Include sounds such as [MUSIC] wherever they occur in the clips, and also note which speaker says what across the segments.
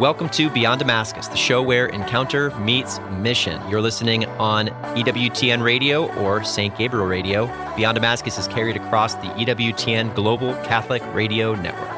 Speaker 1: Welcome to Beyond Damascus, the show where encounter meets mission. You're listening on EWTN Radio or St. Gabriel Radio. Beyond Damascus is carried across the EWTN Global Catholic Radio Network.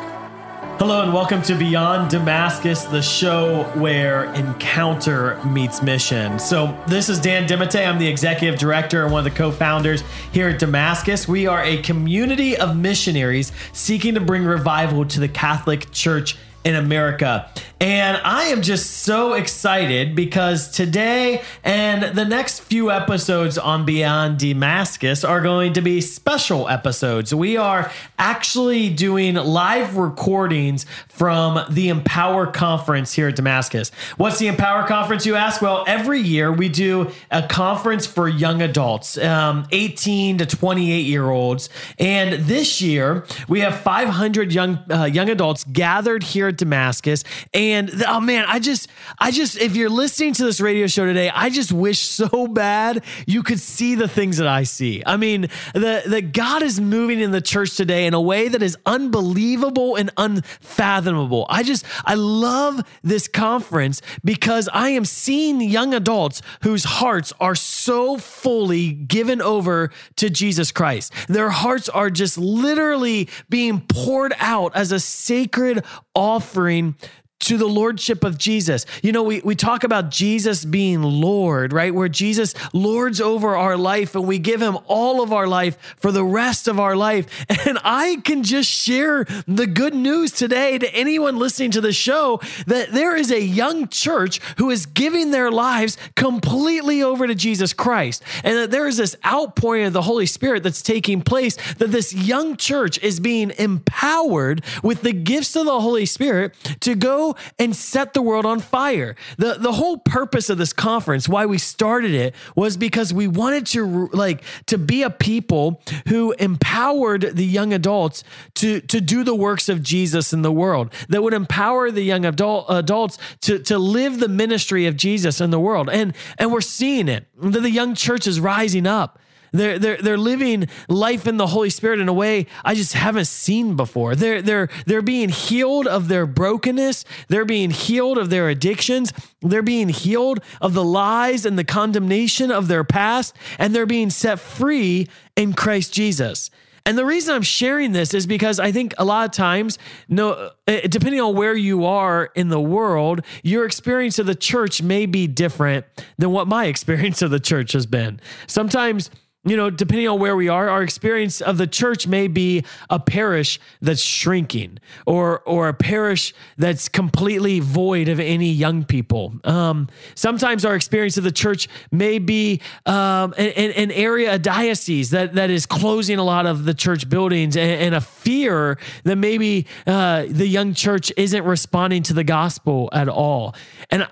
Speaker 2: Hello and welcome to Beyond Damascus, the show where encounter meets mission. So, this is Dan DeMatte. I'm the executive director and one of the co founders here at Damascus. We are a community of missionaries seeking to bring revival to the Catholic Church in America. And I am just so excited because today and the next few episodes on Beyond Damascus are going to be special episodes. We are actually doing live recordings from the Empower Conference here at Damascus. What's the Empower Conference, you ask? Well, every year we do a conference for young adults, um, 18 to 28 year olds. And this year we have 500 young, uh, young adults gathered here at Damascus. And oh man, I just, I just, if you're listening to this radio show today, I just wish so bad you could see the things that I see. I mean, the, the God is moving in the church today in a way that is unbelievable and unfathomable. I just, I love this conference because I am seeing young adults whose hearts are so fully given over to Jesus Christ. Their hearts are just literally being poured out as a sacred offering to the lordship of Jesus. You know, we, we talk about Jesus being Lord, right? Where Jesus lords over our life and we give him all of our life for the rest of our life. [LAUGHS] And I can just share the good news today to anyone listening to the show that there is a young church who is giving their lives completely over to Jesus Christ. And that there is this outpouring of the Holy Spirit that's taking place, that this young church is being empowered with the gifts of the Holy Spirit to go and set the world on fire. The the whole purpose of this conference, why we started it, was because we wanted to like to be a people who empowered the young adults to to do the works of Jesus in the world. That would empower the young adult adults to to live the ministry of Jesus in the world. And and we're seeing it. The young church is rising up. They're, they're, they're living life in the Holy Spirit in a way I just haven't seen before. They're, they're, they're being healed of their brokenness. They're being healed of their addictions. They're being healed of the lies and the condemnation of their past. And they're being set free in Christ Jesus. And the reason I'm sharing this is because I think a lot of times, no, eh, depending on where you are in the world, your experience of the church may be different than what my [LAUGHS] experience of the church has been. Sometimes you know, depending on where we are, our experience of the church may be a parish that's shrinking or or a parish that's completely void of any young people. Um, sometimes our experience of the church may be um, an, an, area, a diocese that, that is closing a lot of the church buildings and, and a fear that maybe uh, the young church isn't responding to the gospel at all. And,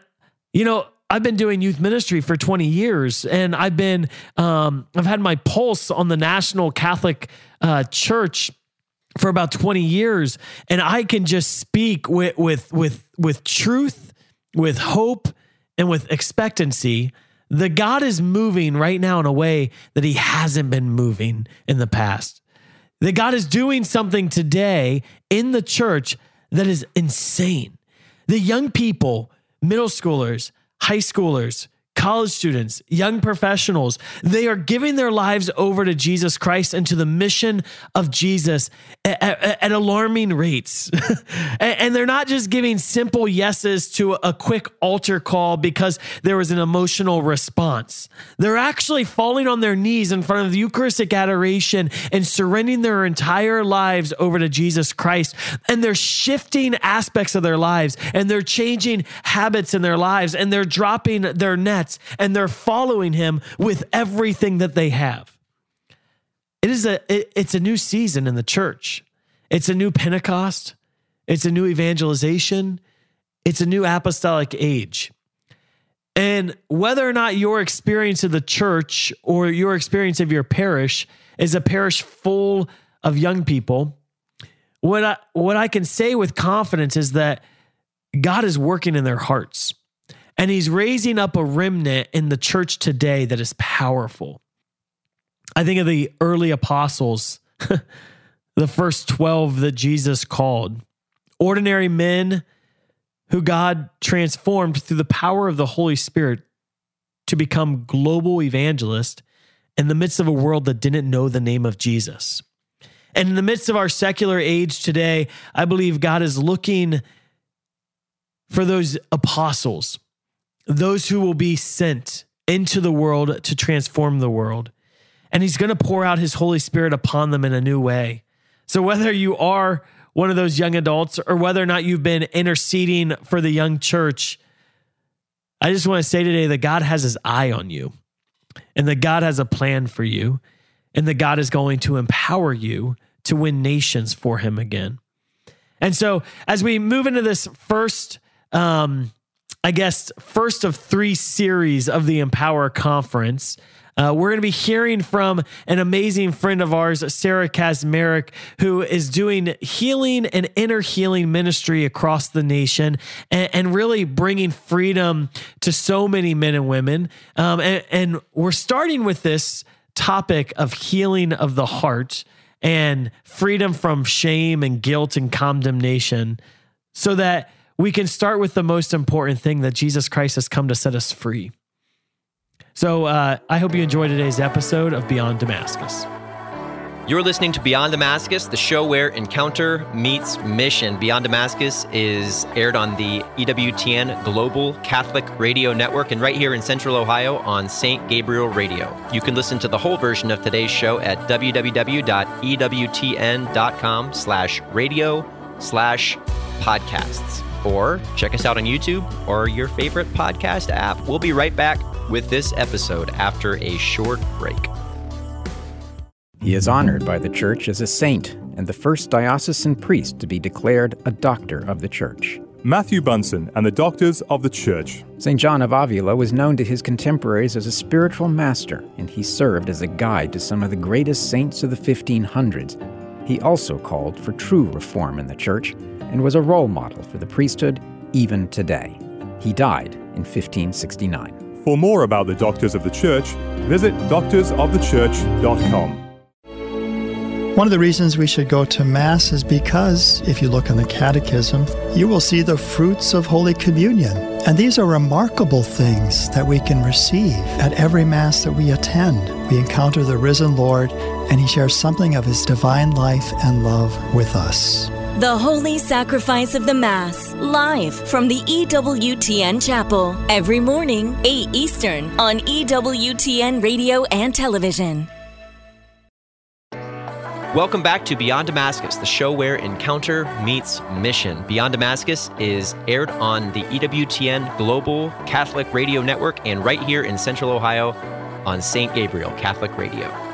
Speaker 2: you know, I've been doing youth ministry for 20 years, and I've been um, I've had my pulse on the National Catholic uh, Church for about 20 years, and I can just speak with with with with truth, with hope, and with expectancy. The God is moving right now in a way that He hasn't been moving in the past. That God is doing something today in the church that is insane. The young people, middle schoolers high schoolers, college students, young professionals, they are giving their lives over to Jesus Christ and to the mission of Jesus at, at, at alarming rates. [LAUGHS] and they're not just giving simple yeses to a quick altar call because there was an emotional response. They're actually falling on their knees in front of the Eucharistic adoration and surrendering their entire lives over to Jesus Christ. And they're shifting aspects of their lives and they're changing habits in their lives and they're dropping their nets and they're following him with everything that they have. It is a it, it's a new season in the church. It's a new Pentecost. It's a new evangelization. It's a new apostolic age. And whether or not your experience of the church or your experience of your parish is a parish full of young people, what I, what I can say with confidence is that God is working in their hearts. And he's raising up a remnant in the church today that is powerful. I think of the early apostles, [LAUGHS] the first 12 that Jesus called, ordinary men who God transformed through the power of the Holy Spirit to become global evangelists in the midst of a world that didn't know the name of Jesus. And in the midst of our secular age today, I believe God is looking for those apostles, those who will be sent into the world to transform the world. And He's going to pour out His Holy Spirit upon them in a new way. So, whether you are one of those young adults or whether or not you've been interceding for the young church, I just want to say today that God has His eye on you and that God has a plan for you and that God is going to empower you to win nations for him again. And so, as we move into this first, um, I guess, first of three series of the Empower Conference, uh, we're going to be hearing from an amazing friend of ours, Sarah Kaczmarek, who is doing healing and inner healing ministry across the nation and, and really bringing freedom to so many men and women. Um, and, and we're starting with this topic of healing of the heart and freedom from shame and guilt and condemnation so that we can start with the most important thing that Jesus Christ has come to set us free. So uh, I hope you enjoy today's episode of Beyond Damascus.
Speaker 1: You're listening to Beyond Damascus, the show where encounter meets mission. Beyond Damascus is aired on the EWTN Global Catholic Radio Network and right here in Central Ohio on St. Gabriel Radio. You can listen to the whole version of today's show at www.ewtn.com slash radio slash podcasts. Or check us out on YouTube or your favorite podcast app. We'll be right back with this episode after a short break.
Speaker 3: He is honored by the Church as a saint and the first diocesan priest to be declared a doctor of the Church.
Speaker 4: Matthew Bunson and the Doctors of the Church.
Speaker 3: St. John of Avila was known to his contemporaries as a spiritual master, and he served as a guide to some of the greatest saints of the 1500s. He also called for true reform in the Church and was a role model for the priesthood even today. He died in 1569.
Speaker 4: For more about the Doctors of the Church, visit doctorsofthechurch.com.
Speaker 5: One of the reasons we should go to Mass is because, if you look in the Catechism, you will see the fruits of Holy Communion. And these are remarkable things that we can receive at every Mass that we attend. We encounter the risen Lord, and He shares something of His divine life and love with us.
Speaker 6: The Holy Sacrifice of the Mass, live from the EWTN Chapel, every morning, 8 Eastern, on EWTN Radio and Television.
Speaker 1: Welcome back to Beyond Damascus, the show where encounter meets mission. Beyond Damascus is aired on the EWTN Global Catholic Radio Network and right here in Central Ohio on St. Gabriel Catholic Radio.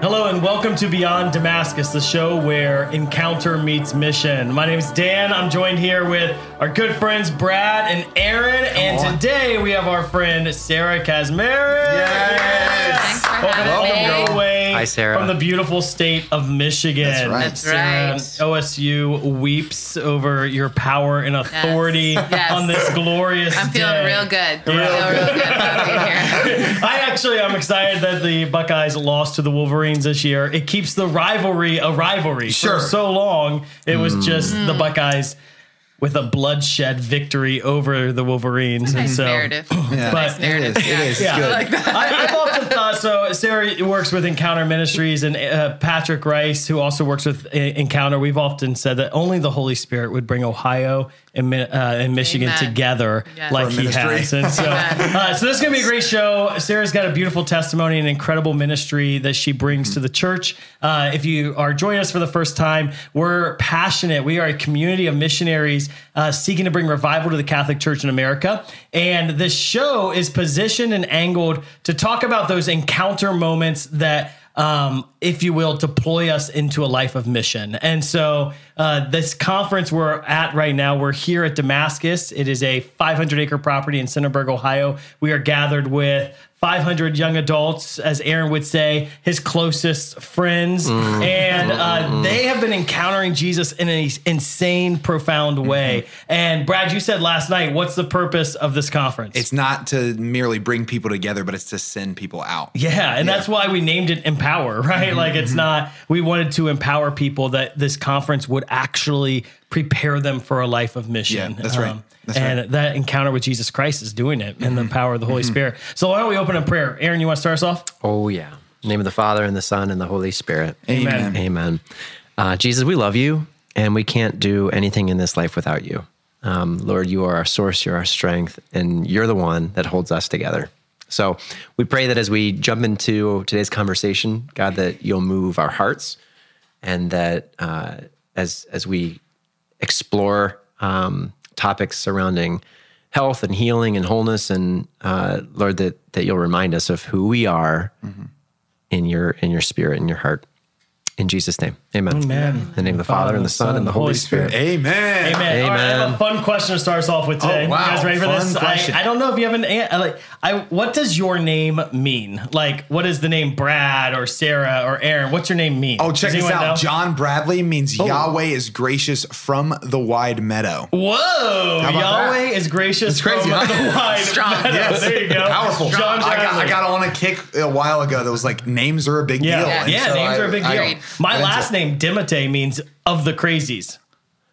Speaker 2: Hello and welcome to Beyond Damascus, the show where encounter meets mission. My name is Dan. I'm joined here with our good friends Brad and Aaron, and today we have our friend Sarah Kaczmarek.
Speaker 7: Yes.
Speaker 8: Thanks for
Speaker 2: Welcome,
Speaker 8: having me.
Speaker 2: all the way
Speaker 1: Hi, Sarah.
Speaker 2: from the beautiful state of Michigan.
Speaker 7: That's right.
Speaker 8: That's right.
Speaker 2: Sarah, uh, OSU weeps over your power and authority
Speaker 8: Yes.
Speaker 2: on this glorious
Speaker 8: I'm feeling
Speaker 2: day.
Speaker 8: real good.
Speaker 2: Real
Speaker 8: I feel real good about being here. [LAUGHS] [LAUGHS]
Speaker 2: I actually I'm excited that the Buckeyes lost to the Wolverines this year. It keeps the rivalry a rivalry.
Speaker 7: Sure.
Speaker 2: For so long, it was just the
Speaker 8: Mm.
Speaker 2: Buckeyes with a bloodshed victory over the Wolverines. And
Speaker 8: Nice
Speaker 2: so
Speaker 8: narrative. [CLEARS THROAT]
Speaker 7: Yeah,
Speaker 2: But-
Speaker 7: it is. It is. [LAUGHS] It's
Speaker 2: Yeah.
Speaker 7: good.
Speaker 2: I, I've often thought so. Sarah works with Encounter Ministries, and uh, Patrick Reis, who also works with uh, Encounter. We've often said that only the Holy Spirit would bring Ohio and, uh, and Michigan
Speaker 8: Amen.
Speaker 2: together
Speaker 8: Yes.
Speaker 2: like he has. And so, uh, so this is going to be a great show. Sarah's got a beautiful testimony and incredible ministry that she brings to the church. Uh, if you are joining us for the first time, we're passionate. We are a community of missionaries uh, seeking to bring revival to the Catholic Church in America. And this show is positioned and angled to talk about those encounter moments that um, if you will, deploy us into a life of mission. And so, uh, this conference we're at right now, we're here at Damascus. It is a 500 acre property in Centerburg, Ohio. We are gathered with 500 young adults, as Aaron would say, his closest friends. And uh, they have been encountering Jesus in an insane, profound way. And Brad, you said last night, what's the purpose of this conference?
Speaker 7: It's not to merely bring people together, but it's to send people out.
Speaker 2: Yeah, and that's why we named it Empower, [LAUGHS] right? Like it's not we wanted to empower people that this conference would actually prepare them for a life of mission. Um,
Speaker 7: Yeah, that's right. That's
Speaker 2: and
Speaker 7: right.
Speaker 2: that encounter with Jesus Christ is doing it and the power of the Holy Spirit. So why don't we open in prayer? Aaron, you want to start us off?
Speaker 1: Oh, yeah. In name of the Father, and the Son, and the Holy Spirit.
Speaker 2: Amen.
Speaker 1: Amen. Uh, Jesus, we love you, and we can't do anything in this life without you. Um, Lord, you are our source, you're our strength, and you're the one that holds us together. So we pray that as we jump into today's conversation, God, that you'll move our hearts, and that uh, as as we explore um, topics surrounding health and healing and wholeness, and uh, Lord, that that you'll remind us of who we are in your in your spirit, in your heart. In Jesus' name, Amen.
Speaker 2: Amen.
Speaker 1: In the name of the Father and the Son and the Holy Spirit.
Speaker 7: Amen.
Speaker 2: Amen. All right, I have a fun question to start us off with oh, today.
Speaker 7: Oh, wow.
Speaker 2: You guys ready for
Speaker 7: Fun
Speaker 2: this?
Speaker 7: question.
Speaker 2: I, I don't know if you have an an- like. I what does your name mean? Like, what does the name Brad or Sarah or Aaron? What's your name mean?
Speaker 7: Oh, check
Speaker 2: Does
Speaker 7: this out.
Speaker 2: know?
Speaker 7: John Bradley means
Speaker 2: Oh.
Speaker 7: Yahweh is gracious from the wide meadow.
Speaker 2: Whoa! Yahweh is gracious.
Speaker 7: It's crazy,
Speaker 2: from
Speaker 7: huh?
Speaker 2: the wide [LAUGHS]
Speaker 8: Strong.
Speaker 2: meadow.
Speaker 7: Yes.
Speaker 2: There you go.
Speaker 7: Powerful.
Speaker 2: John
Speaker 7: I got, I got on a kick a while ago that was like names are a big
Speaker 2: Yeah,
Speaker 7: deal.
Speaker 2: yeah,
Speaker 7: And so
Speaker 2: names
Speaker 7: I-
Speaker 2: are a big
Speaker 7: I-
Speaker 2: deal.
Speaker 8: Agreed.
Speaker 2: My last
Speaker 7: it.
Speaker 2: Name DeMatte means of the crazies.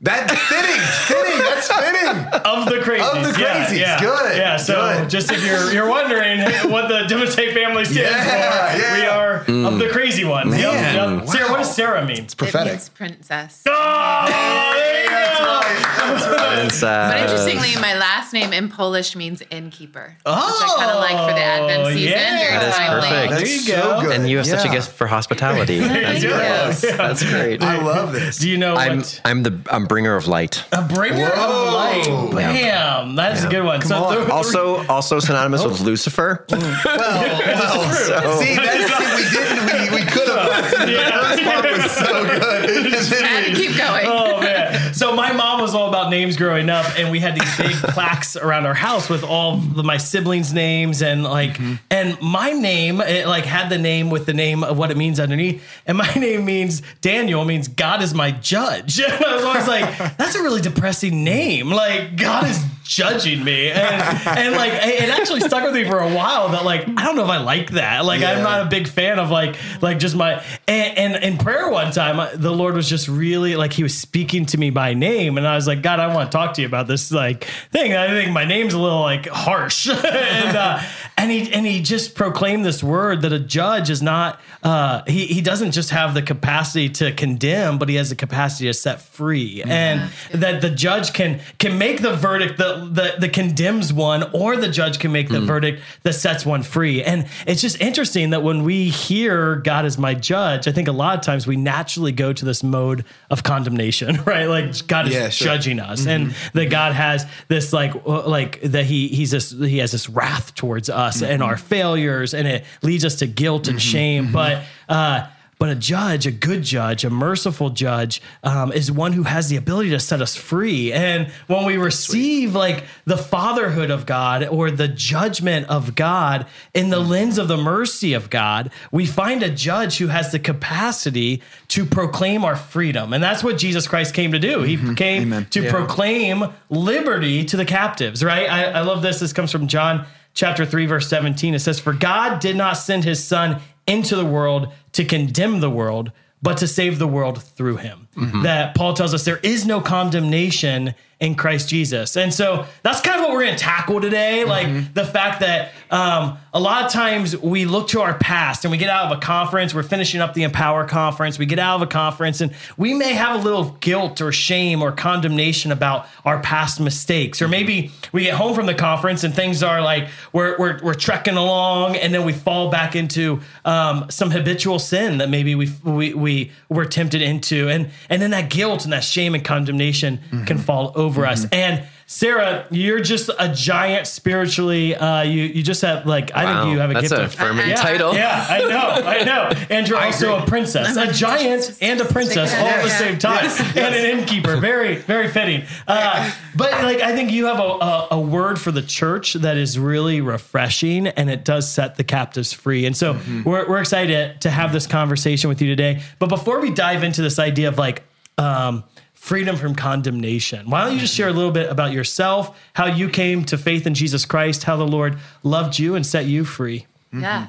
Speaker 7: That fitting, fitting. That's fitting.
Speaker 2: Of the crazies.
Speaker 7: Of the
Speaker 2: Yeah,
Speaker 7: crazies.
Speaker 2: Yeah,
Speaker 7: Good,
Speaker 2: Yeah. So
Speaker 7: good.
Speaker 2: just if you're you're wondering what the DeMatte family stands
Speaker 7: Yeah,
Speaker 2: for,
Speaker 7: yeah.
Speaker 2: we are of mm. the crazy ones. Yep,
Speaker 7: Man,
Speaker 2: yep. Sarah, what does. Sarah mean?
Speaker 8: It
Speaker 7: Prophetic.
Speaker 8: means princess.
Speaker 2: Oh, there you go.
Speaker 1: It's, uh,
Speaker 8: But interestingly, my last name in Polish means innkeeper,
Speaker 2: Oh,
Speaker 8: which I kind of like for the Advent season.
Speaker 2: yeah.
Speaker 1: That is
Speaker 8: timely.
Speaker 1: perfect.
Speaker 2: There
Speaker 7: That's
Speaker 2: you go.
Speaker 7: so good.
Speaker 1: and you have such a gift for hospitality. [LAUGHS] That's
Speaker 8: Thank you.
Speaker 1: great. That's great.
Speaker 7: I love this.
Speaker 2: Do you know
Speaker 1: I'm
Speaker 2: what?
Speaker 1: I'm the I'm bringer of light.
Speaker 2: A bringer of light. Bam. That is a good one. so
Speaker 7: on.
Speaker 2: the- the-
Speaker 1: Also also synonymous with Lucifer. [LAUGHS]
Speaker 7: Well, well, [LAUGHS]
Speaker 1: So-
Speaker 7: see, that's see, we didn't. We, we could have.
Speaker 2: Yeah.
Speaker 7: The first part was so good. And then we-
Speaker 8: keep going.
Speaker 2: Oh man! So my mom was all about names growing up, and we had these big [LAUGHS] plaques around our house with all of my siblings' names, and like, mm-hmm. and my name, it like had the name with the name of what it means underneath, and my [LAUGHS] name means Daniel means God is my judge. [LAUGHS] And I was always like, that's a really depressing name. Like God is judging me, and and like it actually stuck with me for a while. That like I don't know if I like that. Like I'm not a big fan of like like just my and, and in prayer one time uh, the Lord was just really like he was speaking to me by name and I was like God I want to talk to you about this like thing. I think my name's a little like harsh. [LAUGHS] And uh, and he and he just proclaimed this word that a judge is not uh, he he doesn't just have the capacity to condemn but he has the capacity to set free. And that the judge can can make the verdict that that that condemns one or the judge can make the verdict that sets one free. And it's just interesting that when we hear God is my judge I think a lot of times we naturally go to this mode of condemnation [LAUGHS] right? Like God is
Speaker 7: Yeah, sure.
Speaker 2: judging us. And that God has this like uh, like that he he's this he has this wrath towards us and our failures and it leads us to guilt and shame but uh but a judge, a good judge, a merciful judge, um, is one who has the ability to set us free. And when we receive like the fatherhood of God or the judgment of God in the lens of the mercy of God, we find a judge who has the capacity to proclaim our freedom. And that's what Jesus Christ came to do. He came
Speaker 7: Amen.
Speaker 2: to proclaim liberty to the captives, right? I, I love this. This comes from John chapter 3, verse 17. It says, For God did not send his son into the world to condemn the world, but to save the world through him. That Paul tells us there is no condemnation in Christ Jesus. And so that's kind of what we're going to tackle today. Like the fact that um, a lot of times we look to our past and we get out of a conference, we're finishing up the Empower conference, we get out of a conference and we may have a little guilt or shame or condemnation about our past mistakes. Or maybe we get home from the conference and things are like we're, we're, we're trekking along and then we fall back into um, some habitual sin that maybe we, we, we were tempted into. And, and then that guilt and that shame and condemnation can mm-hmm. fall over us. Mm-hmm. And Sarah, you're just a giant spiritually. Uh, you you just have like I
Speaker 1: Wow,
Speaker 2: think you have a
Speaker 1: that's
Speaker 2: gift
Speaker 1: a
Speaker 2: of
Speaker 1: affirmative
Speaker 2: yeah,
Speaker 1: title.
Speaker 2: Yeah, I know, I know. And you're also a princess, a giant and a princess all at the
Speaker 8: Yeah.
Speaker 2: same time, and an innkeeper. Very very fitting. Uh, but like I think you have a, a a word for the church that is really refreshing, and it does set the captives free. And so we're we're excited to have this conversation with you today. But before we dive into this idea of like. Um, freedom from condemnation. Why don't you just share a little bit about yourself, how you came to faith in Jesus Christ, how the Lord loved you and set you free?
Speaker 8: Yeah.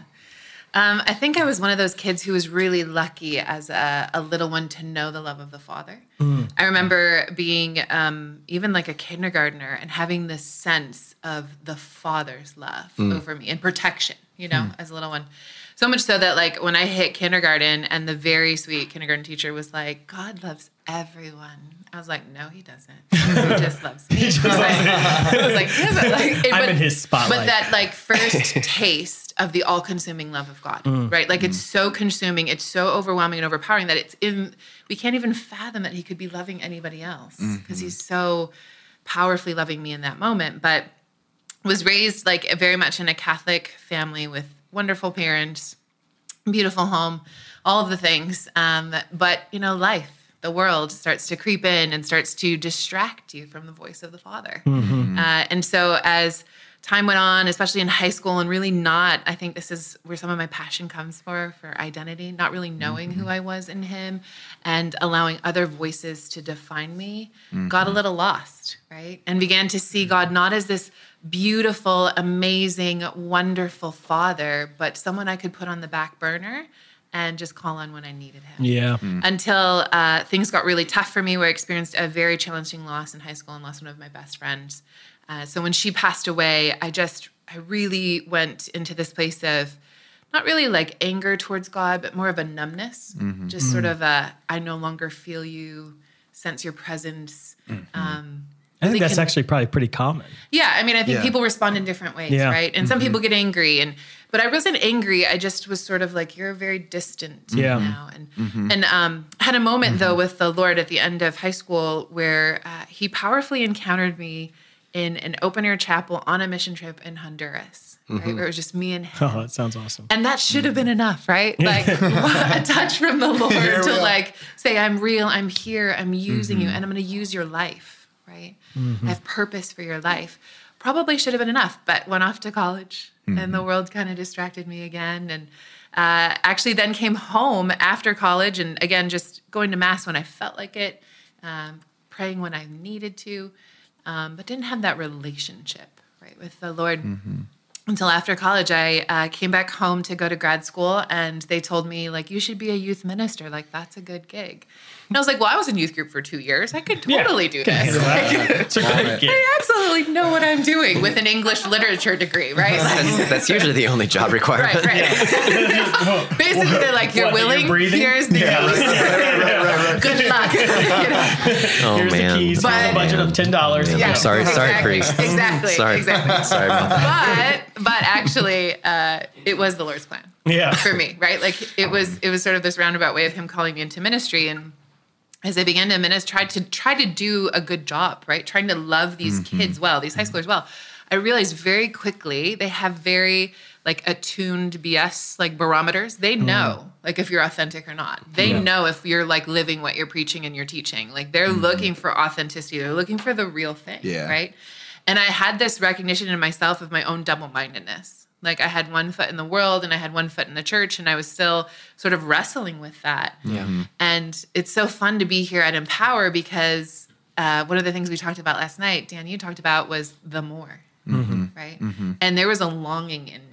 Speaker 8: Um, I think I was one of those kids who was really lucky as a, a little one to know the love of the Father. I remember being um, even like a kindergartner and having this sense of the Father's love over me and protection, you know, as a little one. So much so that like when I hit kindergarten and the very sweet kindergarten teacher was like, God loves everyone. I was like, no, he doesn't. [LAUGHS] He just loves me. [LAUGHS] I was like, he doesn't. Like, it- [LAUGHS]
Speaker 2: I'm
Speaker 8: but-
Speaker 2: in his spotlight.
Speaker 8: But that like first taste of the all-consuming love of God,
Speaker 2: Mm.
Speaker 8: right? Like it's so consuming, it's so overwhelming and overpowering that it's in. We can't even fathom that he could be loving anybody else because he's so powerfully loving me in that moment. But was raised like very much in a Catholic family with wonderful parents, beautiful home, all of the things. Um, but you know, life, the world starts to creep in and starts to distract you from the voice of the Father. Uh, and so as time went on, especially in high school, and really not, I think this is where some of my passion comes for for identity, not really knowing who I was in Him, and allowing other voices to define me, got a little lost, right? And began to see God not as this beautiful, amazing, wonderful Father, but someone I could put on the back burner and just call on when I needed Him
Speaker 2: yeah.
Speaker 8: until uh, things got really tough for me where I experienced a very challenging loss in high school and lost one of my best friends. Uh, so when she passed away, I just, I really went into this place of not really like anger towards God, but more of a numbness, just sort of a, I no longer feel you, sense your presence. Um,
Speaker 2: I think
Speaker 8: really
Speaker 2: that's
Speaker 8: can-
Speaker 2: actually probably pretty common.
Speaker 8: yeah, I mean, I think
Speaker 7: Yeah.
Speaker 8: people respond in different ways,
Speaker 2: Yeah.
Speaker 8: right? And some people get angry, and but I wasn't angry. I just was sort of like, you're very distant
Speaker 2: Yeah.
Speaker 8: now, and and um, had a moment though mm-hmm. with the Lord at the end of high school where uh, He powerfully encountered me in an open air chapel on a mission trip in Honduras, right? Where it was just me and [LAUGHS] oh, him.
Speaker 2: Oh, that sounds awesome.
Speaker 8: And that should have been enough, right? Like [LAUGHS] [LAUGHS] a touch from the Lord to like say, I'm real, I'm here, I'm using you, and I'm going to use your life, right? I have purpose for your life. Probably should have been enough, but went off to college, and the world kind of distracted me again. And uh, actually, then came home after college, and again, just going to mass when I felt like it, um, praying when I needed to, um, but didn't have that relationship, right, with the Lord until after college i uh, came back home to go to grad school and they told me like you should be a youth minister like that's a good gig and i was like well i was in youth group for two years i could
Speaker 2: Yeah.
Speaker 8: totally do this [LAUGHS]
Speaker 2: handle [LAUGHS] that. It's a great gig.
Speaker 8: i absolutely know what i'm doing with an english literature degree right like,
Speaker 1: That's, that's usually the only job requirement.
Speaker 8: right right [LAUGHS] basically they're like you're
Speaker 2: What, that you're
Speaker 8: willing here's the
Speaker 2: Yeah.
Speaker 8: Keys [LAUGHS] good luck [LAUGHS] You know?
Speaker 1: Oh
Speaker 2: Here's
Speaker 1: man.
Speaker 2: the keys. Here's
Speaker 8: But-
Speaker 2: a budget of ten dollars.
Speaker 8: Yeah,
Speaker 1: I'm sorry, sorry,
Speaker 8: exactly,
Speaker 1: priest.
Speaker 8: exactly
Speaker 1: Sorry,
Speaker 8: exactly [LAUGHS]
Speaker 1: sorry
Speaker 8: but but actually uh, it was the lord's plan
Speaker 2: Yeah.
Speaker 8: for me, right? Like it was it was sort of this roundabout way of him calling me into ministry and as I began to minister, tried to try to do a good job, right? Trying to love these kids well, these high schoolers well. I realized very quickly they have very like attuned BS like barometers. They mm. know like if you're authentic or not. They know if you're like living what you're preaching and you're teaching. Like they're mm-hmm. looking for authenticity. They're looking for the real thing,
Speaker 7: Yeah.
Speaker 8: right? And I had this recognition in myself of my own double mindedness. Like I had one foot in the world and I had one foot in the church, and I was still sort of wrestling with that.
Speaker 1: Yeah. Mm-hmm.
Speaker 8: And it's so fun to be here at Empower because uh, one of the things we talked about last night, Dan, you talked about was the more, mm-hmm. right? And there was a longing in me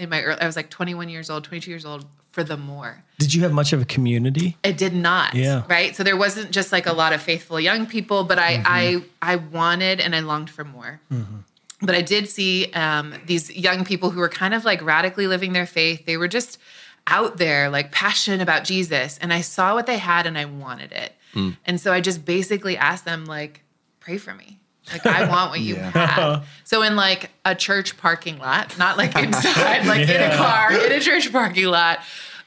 Speaker 8: in my early, I was like 21 years old, 22 years old for the more.
Speaker 2: Did you have much of a community?
Speaker 8: It did not.
Speaker 2: Yeah.
Speaker 8: Right. So there wasn't just like a lot of faithful young people, but I I mm-hmm. I wanted and I longed for more. Mm-hmm. But I did see um, these young people who were kind of like radically living their faith. They were just out there, like passionate about Jesus, and I saw what they had and I wanted it. Hmm. And so I just basically asked them, like, pray for me. Like I want what you have. [LAUGHS] So in like a church parking lot, not like inside, like in a car, in a church parking lot,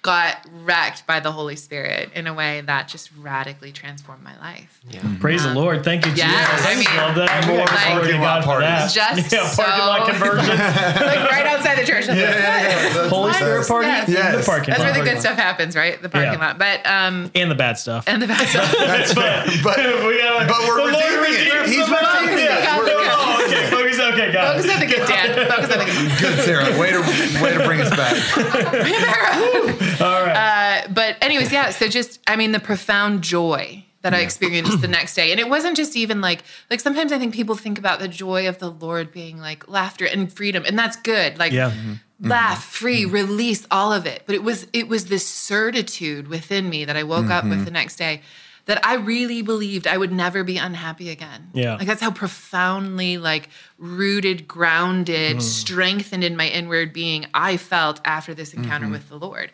Speaker 8: got wrecked by the Holy Spirit in a way that just radically transformed my life.
Speaker 2: yeah Praise the Lord. Thank you, Jesus.
Speaker 8: Yeah, I mean,
Speaker 2: love that.
Speaker 7: more
Speaker 2: Glory to
Speaker 7: parking lot
Speaker 2: that.
Speaker 7: parties.
Speaker 8: Just
Speaker 2: yeah, parking lot conversion. [LAUGHS]
Speaker 8: like right outside the church. I was like,
Speaker 7: That's
Speaker 2: Holy
Speaker 7: the
Speaker 2: Spirit party
Speaker 8: Yes.
Speaker 2: in the
Speaker 7: Yes.
Speaker 2: parking
Speaker 8: That's
Speaker 2: lot.
Speaker 8: where the good stuff happens, right? The parking
Speaker 2: Yeah.
Speaker 8: lot. But um
Speaker 2: and the bad stuff.
Speaker 8: and the bad [LAUGHS] stuff.
Speaker 7: That's fair. But,
Speaker 2: we gotta,
Speaker 7: but we're
Speaker 2: the Lord
Speaker 7: redeeming it.
Speaker 2: redeems
Speaker 7: He's
Speaker 2: the bad.
Speaker 7: redeeming it.
Speaker 8: Yeah.
Speaker 7: We're-
Speaker 2: Oh, okay. Focus. Okay, got
Speaker 8: Focus on the good, Dan. Focus on the good.
Speaker 7: Good, Sarah. Way to way to bring us back. [LAUGHS]
Speaker 2: All right.
Speaker 8: Uh, but anyways, yeah. So just, I mean, the profound joy that I experienced the next day. And it wasn't just even like like sometimes I think people think about the joy of the Lord being like laughter and freedom, and that's good. Like
Speaker 2: Yeah. Mm-hmm.
Speaker 8: laugh, mm-hmm. free, mm-hmm. release all of it. But it was it was this certitude within me that I woke up with the next day that I really believed I would never be unhappy again.
Speaker 2: Yeah.
Speaker 8: Like that's how profoundly like rooted, grounded, strengthened in my inward being I felt after this encounter with the Lord.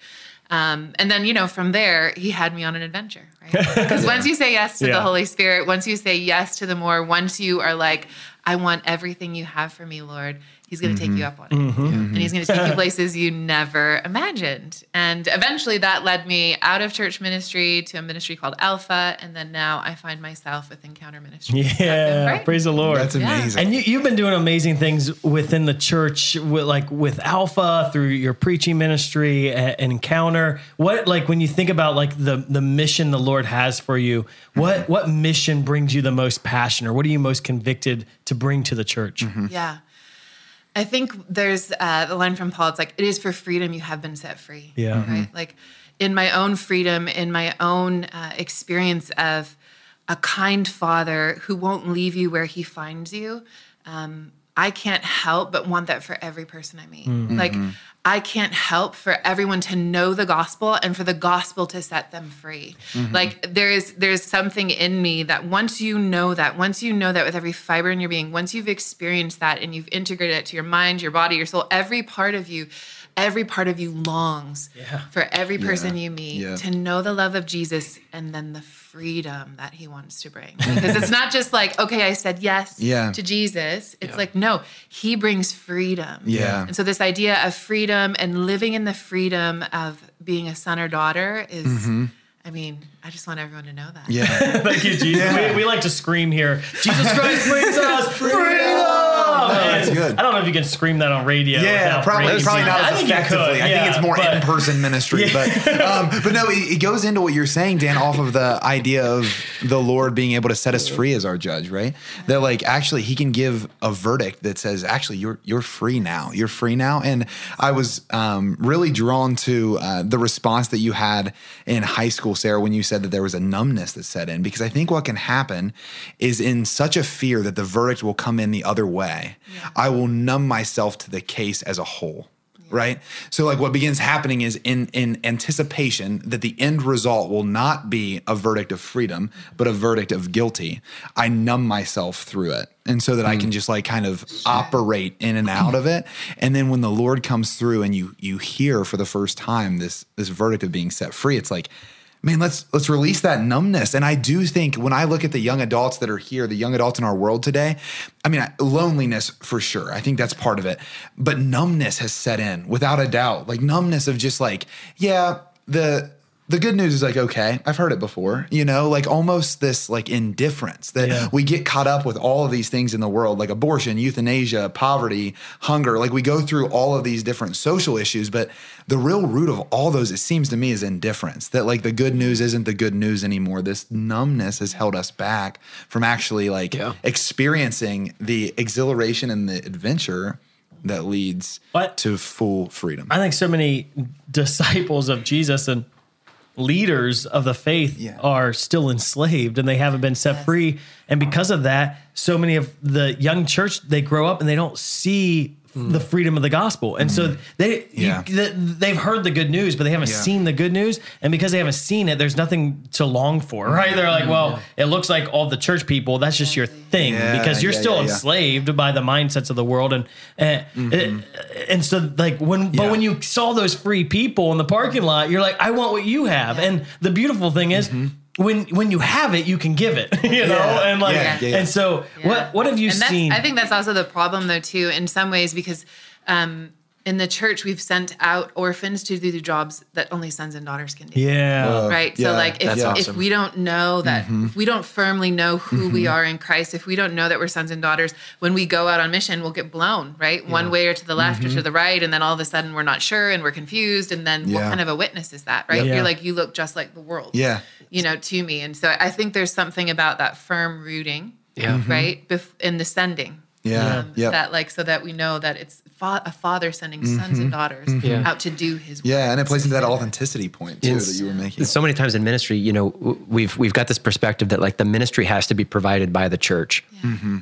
Speaker 8: Um, and then, you know, from there, he had me on an adventure, right? [LAUGHS] Because once you say yes to
Speaker 2: Yeah.
Speaker 8: the Holy Spirit, once you say yes to the more, once you are like, I want everything you have for me, Lord, he's going to take you mm-hmm. up on it.
Speaker 2: Mm-hmm.
Speaker 8: And he's mm-hmm. going to take you [LAUGHS] places you never imagined. And eventually that led me out of church ministry to a ministry called Alpha. And then now I find myself with Encounter Ministry.
Speaker 2: Yeah, praise the Lord.
Speaker 7: That's amazing.
Speaker 2: And you, you've been doing amazing things within the church, with, like with Alpha through your preaching ministry and Encounter. What like when you think about like the the mission the Lord has for you, what mm-hmm. what mission brings you the most passion, or what are you most convicted to bring to the church?
Speaker 8: Yeah. I think there's uh, the line from Paul. It's like, it is for freedom you have been set free.
Speaker 2: Yeah.
Speaker 8: Right. Like in my own freedom, in my own uh, experience of a kind father who won't leave you where he finds you, um, I can't help but want that for every person I meet. Mm-hmm. Like, mm-hmm. I can't help for everyone to know the gospel and for the gospel to set them free. Mm-hmm. Like there is there's something in me that once you know that, once you know that with every fiber in your being, once you've experienced that and you've integrated it to your mind, your body, your soul, every part of you, every part of you longs for every person you meet
Speaker 7: Yeah.
Speaker 8: to know the love of Jesus and then the freedom that he wants to bring. [LAUGHS] Because it's not just like, okay, I said yes
Speaker 7: Yeah.
Speaker 8: to Jesus. It's like, no, he brings freedom.
Speaker 7: Yeah.
Speaker 8: And so this idea of freedom and living in the freedom of being a son or daughter is mm-hmm. I mean, I just want everyone to know that.
Speaker 7: Yeah. [LAUGHS]
Speaker 2: Thank you, Jesus. We, we like to scream here. Jesus Christ brings us [LAUGHS] freedom.
Speaker 7: that's good.
Speaker 2: I don't know if you can scream that on radio.
Speaker 9: Yeah, probably probably not
Speaker 2: I
Speaker 9: as
Speaker 2: think
Speaker 9: effectively.
Speaker 2: could,
Speaker 9: I think it's more
Speaker 2: but-
Speaker 9: in-person ministry, but um, but no, it, it goes into what you're saying, Dan, off of the idea of the Lord being able to set us free as our judge, right? That like actually He can give a verdict that says, actually you're you're free now, you're free now. And I was um, really drawn to uh, the response that you had in high school, Sarah, when you said that there was a numbness that set in, because I think what can happen is in such a fear that the verdict will come in the other way, I will numb myself to the case as a whole right? So like what begins happening is in in anticipation that the end result will not be a verdict of freedom but a verdict of guilty i numb myself through it. And so that i hmm. can just like kind of operate in and out of it. And then when the lord comes through and you you hear for the first time this this verdict of being set free it's like man let's let's release that numbness. And i do think when i look at the young adults that are here the young adults in our world today i mean loneliness for sure. I think that's part of it. But numbness has set in without a doubt. Like numbness of just like yeah the the good news is like okay i've heard it before you know like almost this like indifference that
Speaker 2: Yeah.
Speaker 9: we get caught up with all of these things in the world like abortion euthanasia poverty hunger like we go through all of these different social issues but the real root of all those it seems to me is indifference that like the good news isn't the good news anymore this numbness has held us back from actually like experiencing the exhilaration and the adventure that leads
Speaker 2: What?
Speaker 9: to full freedom
Speaker 2: I think so many [LAUGHS] disciples of Jesus and leaders of the faith
Speaker 9: Yeah.
Speaker 2: are still enslaved and they haven't been set free. And because of that, so many of the young church they grow up and they don't see the freedom of the gospel. And so mm. they you-
Speaker 9: Yeah.
Speaker 2: th- they've heard the good news, but they haven't
Speaker 9: Yeah.
Speaker 2: seen the good news. And because they haven't seen it, there's nothing to long for, mm. right? They're like, mm, well, it looks like all the church people, that's just your thing
Speaker 9: Yeah,
Speaker 2: because you're
Speaker 9: yeah,
Speaker 2: still
Speaker 9: yeah, yeah.
Speaker 2: enslaved by the mindsets of the world. And, and, and so like when, but
Speaker 9: Yeah.
Speaker 2: when you saw those free people in the parking lot, you're like, I want what you have. And the beautiful thing is, mm-hmm. When when you have it, you can give it, [LAUGHS] you know,
Speaker 9: Yeah.
Speaker 2: and like,
Speaker 9: Yeah, yeah, yeah.
Speaker 2: and so what what have you
Speaker 8: and
Speaker 2: seen?
Speaker 8: I think that's also the problem, though, too, in some ways, because um, in the church we've sent out orphans to do the jobs that only sons and daughters can do.
Speaker 2: yeah,
Speaker 8: Right.
Speaker 9: yeah,
Speaker 8: so like if,
Speaker 1: that's
Speaker 8: if we don't know that
Speaker 9: Mm-hmm.
Speaker 8: if we don't firmly know who we are in Christ, if we don't know that we're sons and daughters, when we go out on mission, we'll get blown, right? One way or to the left
Speaker 9: Mm-hmm.
Speaker 8: or to the right, and then all of a sudden we're not sure and we're confused. And then what kind of a witness is that? Right?
Speaker 2: Yeah.
Speaker 8: You're like, you look just like the world.
Speaker 9: Yeah.
Speaker 8: You know, to me. And so I think there's something about that firm rooting,
Speaker 1: Yeah.
Speaker 8: right? Bef- in the sending.
Speaker 9: Mm-hmm. Yeah.
Speaker 8: Um,
Speaker 9: Yep.
Speaker 8: That like so that we know that it's fa- a father sending sons and daughters
Speaker 1: Yeah.
Speaker 8: out to do his work.
Speaker 9: Yeah, and it plays into that authenticity point too
Speaker 1: It's-
Speaker 9: that you were making.
Speaker 1: So many times in ministry, you know, we've we've got this perspective that like the ministry has to be provided by the church.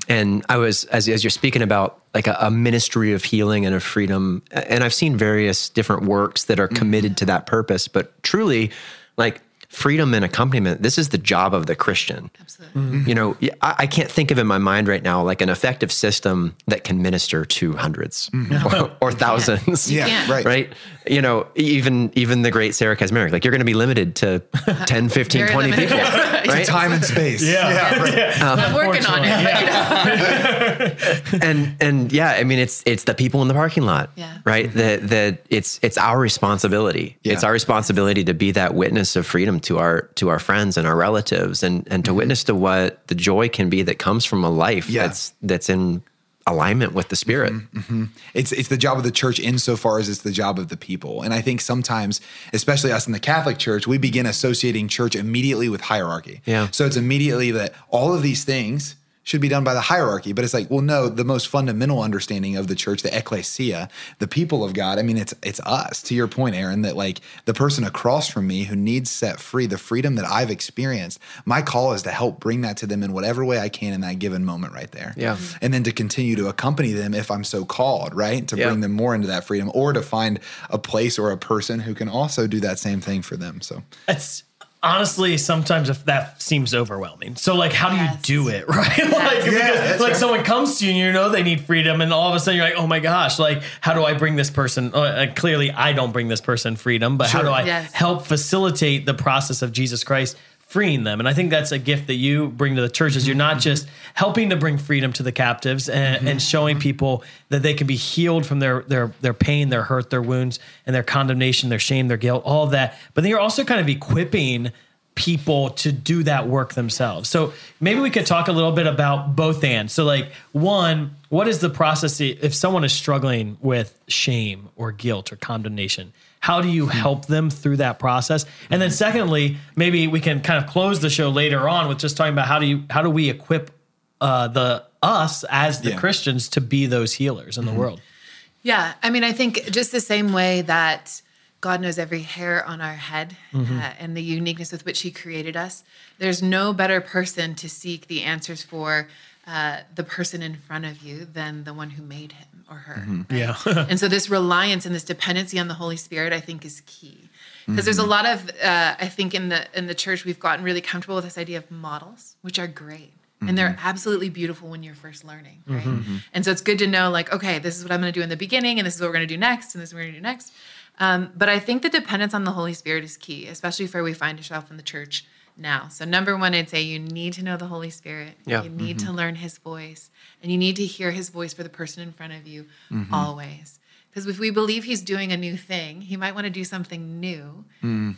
Speaker 1: And I was as as you're speaking about like a, a ministry of healing and of freedom, and I've seen various different works that are committed to that purpose. But truly, like freedom and accompaniment, this is the job of the Christian.
Speaker 8: Absolutely. Mm-hmm.
Speaker 1: You know, I, I can't think of in my mind right now like an effective system that can minister to 100s mm-hmm. or, or thousands.
Speaker 8: You
Speaker 9: Yeah,
Speaker 8: can't.
Speaker 9: right.
Speaker 1: Right. You know, even even the great Sarah Kaczmarek, like you're going to be limited to [LAUGHS] 10, 15,
Speaker 8: Very
Speaker 1: 20
Speaker 8: limited.
Speaker 1: people. [LAUGHS]
Speaker 8: Right.
Speaker 1: Right.
Speaker 9: Time and space.
Speaker 2: Yeah.
Speaker 9: right.
Speaker 8: Um, I'm working on it. but, you know. [LAUGHS] [LAUGHS]
Speaker 1: and and yeah, I mean it's it's the people in the parking lot.
Speaker 8: Yeah.
Speaker 1: Right. Mm-hmm. That that it's it's our responsibility.
Speaker 9: Yeah.
Speaker 1: It's our responsibility to be that witness of freedom to our to our friends and our relatives and and to mm-hmm. witness to what the joy can be that comes from a life
Speaker 9: Yeah.
Speaker 1: that's that's in alignment with the spirit. Mm-hmm.
Speaker 9: It's it's the job of the church insofar as it's the job of the people. And I think sometimes, especially us in the Catholic Church, we begin associating church immediately with hierarchy.
Speaker 1: Yeah.
Speaker 9: So it's immediately that all of these things should be done by the hierarchy. But it's like, well, no, the most fundamental understanding of the church, the ecclesia, the people of God, I mean, it's it's us. To your point, Aaron, that like the person across from me who needs set free, the freedom that I've experienced, my call is to help bring that to them in whatever way I can in that given moment right there.
Speaker 1: Yeah.
Speaker 9: And then to continue to accompany them if I'm so called, right? To
Speaker 1: Yeah.
Speaker 9: bring them more into that freedom or to find a place or a person who can also do that same thing for them. So
Speaker 2: It's honestly sometimes if that seems overwhelming. So like, how do
Speaker 8: Yes.
Speaker 2: you do it, [LAUGHS] right? like, because, like
Speaker 9: right.
Speaker 2: someone comes to you and you know they need freedom, and all of a sudden you're like, oh my gosh, like how do I bring this person? Uh, uh, clearly, I don't bring this person freedom, but how do I
Speaker 8: Yes.
Speaker 2: help facilitate the process of Jesus Christ? Freeing them and i think that's a gift that you bring to the church is you're not mm-hmm. just helping to bring freedom to the captives and, mm-hmm. and showing people that they can be healed from their their their pain their hurt their wounds and their condemnation their shame their guilt all of that but then you're also kind of equipping people to do that work themselves. So maybe we could talk a little bit about both ends. So like one, what is the process if someone is struggling with shame or guilt or condemnation? How do you help them through that process? And then secondly, maybe we can kind of close the show later on with just talking about how do you how do we equip uh, the us as the
Speaker 9: Yeah.
Speaker 2: Christians to be those healers in the world?
Speaker 8: Yeah, I mean, I think just the same way that God knows every hair on our head
Speaker 2: Mm-hmm.
Speaker 8: uh, and the uniqueness with which He created us, there's no better person to seek the answers for uh, the person in front of you than the one who made him or her. Mm-hmm. right?
Speaker 2: Yeah. [LAUGHS]
Speaker 8: and so this reliance and this dependency on the Holy Spirit, I think, is key. Because there's a mm-hmm. lot of, uh, I think, in the in the church, we've gotten really comfortable with this idea of models, which are great. And they're mm-hmm. absolutely beautiful when you're first learning, right? And so it's good to know, like, okay, this is what I'm going to do in the beginning, and this is what we're going to do next, and this is what we're going to do next. Um, but I think the dependence on the Holy Spirit is key, especially for where we find ourselves in the church now. So number one, I'd say you need to know the Holy Spirit.
Speaker 1: Yeah.
Speaker 8: You need to learn His voice, and you need to hear His voice for the person in front of you always. Because if we believe He's doing a new thing, He might want to do something new,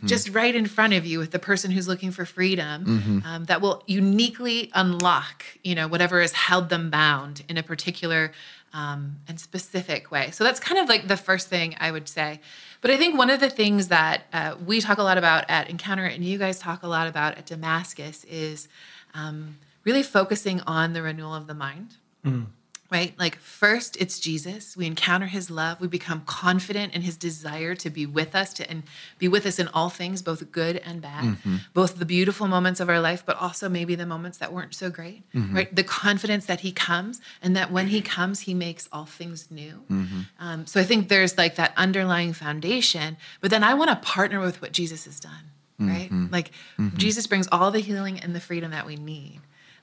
Speaker 8: just right in front of you with the person who's looking for freedom, um, that will uniquely unlock, you know, whatever has held them bound in a particular um, and specific way. So that's kind of like the first thing I would say. But I think one of the things that uh, we talk a lot about at Encounter and you guys talk a lot about at Damascus is um, really focusing on the renewal of the mind. Right? Like, first, it's Jesus. We encounter his love. We become confident in his desire to be with us to, and be with us in all things, both good and bad, mm-hmm. both the beautiful moments of our life, but also maybe the moments that weren't so great. Mm-hmm. Right? The confidence that he comes and that when he comes, he makes all things new. Mm-hmm. Um, so I think there's like that underlying foundation, but then I want to partner with what Jesus has done. Right? Like, Jesus brings all the healing and the freedom that we need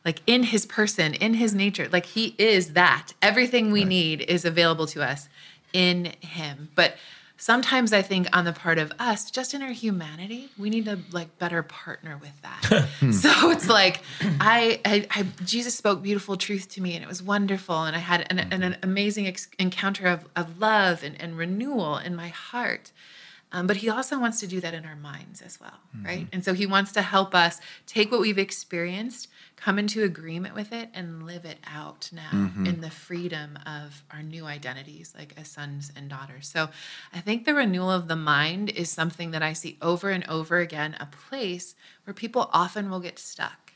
Speaker 8: like in his person, in his nature. Like he is that. Everything we need is available to us in him. But sometimes I think on the part of us, just in our humanity, we need to like better partner with that. [LAUGHS] [LAUGHS] so it's like I, I, I Jesus spoke beautiful truth to me and it was wonderful. And I had an, an, an amazing ex- encounter of, of love and, and renewal in my heart. Um, but he also wants to do that in our minds as well, right? And so he wants to help us take what we've experienced, come into agreement with it, and live it out now in the freedom of our new identities, like as sons and daughters. So I think the renewal of the mind is something that I see over and over again, a place where people often will get stuck.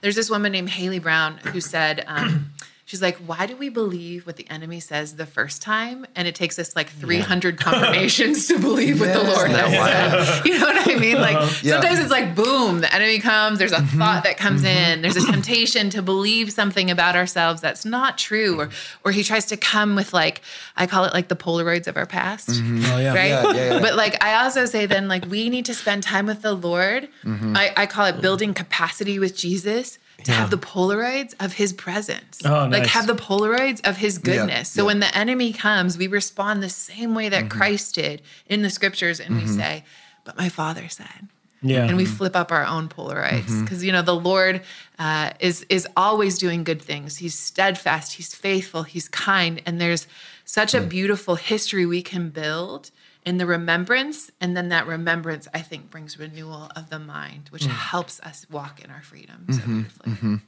Speaker 8: There's this woman named Haley Brown who said, um, She's like, why do we believe what the enemy says the first time? And it takes us like 300 [LAUGHS] confirmations to believe what the Lord has
Speaker 9: Yeah.
Speaker 8: said. [LAUGHS] You know what I mean? Like
Speaker 9: Yeah.
Speaker 8: sometimes it's like, boom, the enemy comes, there's a
Speaker 9: Mm-hmm.
Speaker 8: thought that comes in, there's a [CLEARS THROAT] temptation to believe something about ourselves that's not true. Or, or he tries to come with like, I call it like the Polaroids of our past.
Speaker 2: Oh yeah.
Speaker 8: Right.
Speaker 9: Mm-hmm. Yeah, yeah, yeah.
Speaker 8: But like I also say then like we need to spend time with the Lord.
Speaker 9: Mm-hmm.
Speaker 8: I, I call it building capacity with Jesus to have the Polaroids of his presence.
Speaker 2: Oh,
Speaker 8: Like have the Polaroids of his goodness. so
Speaker 9: yeah.
Speaker 8: when the enemy comes, we respond the same way that
Speaker 9: Mm-hmm.
Speaker 8: Christ did in the scriptures and we say, But my father said.
Speaker 2: Yeah.
Speaker 8: And we flip up our own Polaroids
Speaker 9: Mm-hmm.
Speaker 8: because you know the Lord uh, is is always doing good things. He's steadfast. He's faithful. He's kind. And there's such
Speaker 9: Mm.
Speaker 8: a beautiful history we can build in the remembrance, and then that remembrance I think brings renewal of the mind, which
Speaker 9: Mm.
Speaker 8: helps us walk in our freedom
Speaker 9: Mm-hmm.
Speaker 8: so beautifully.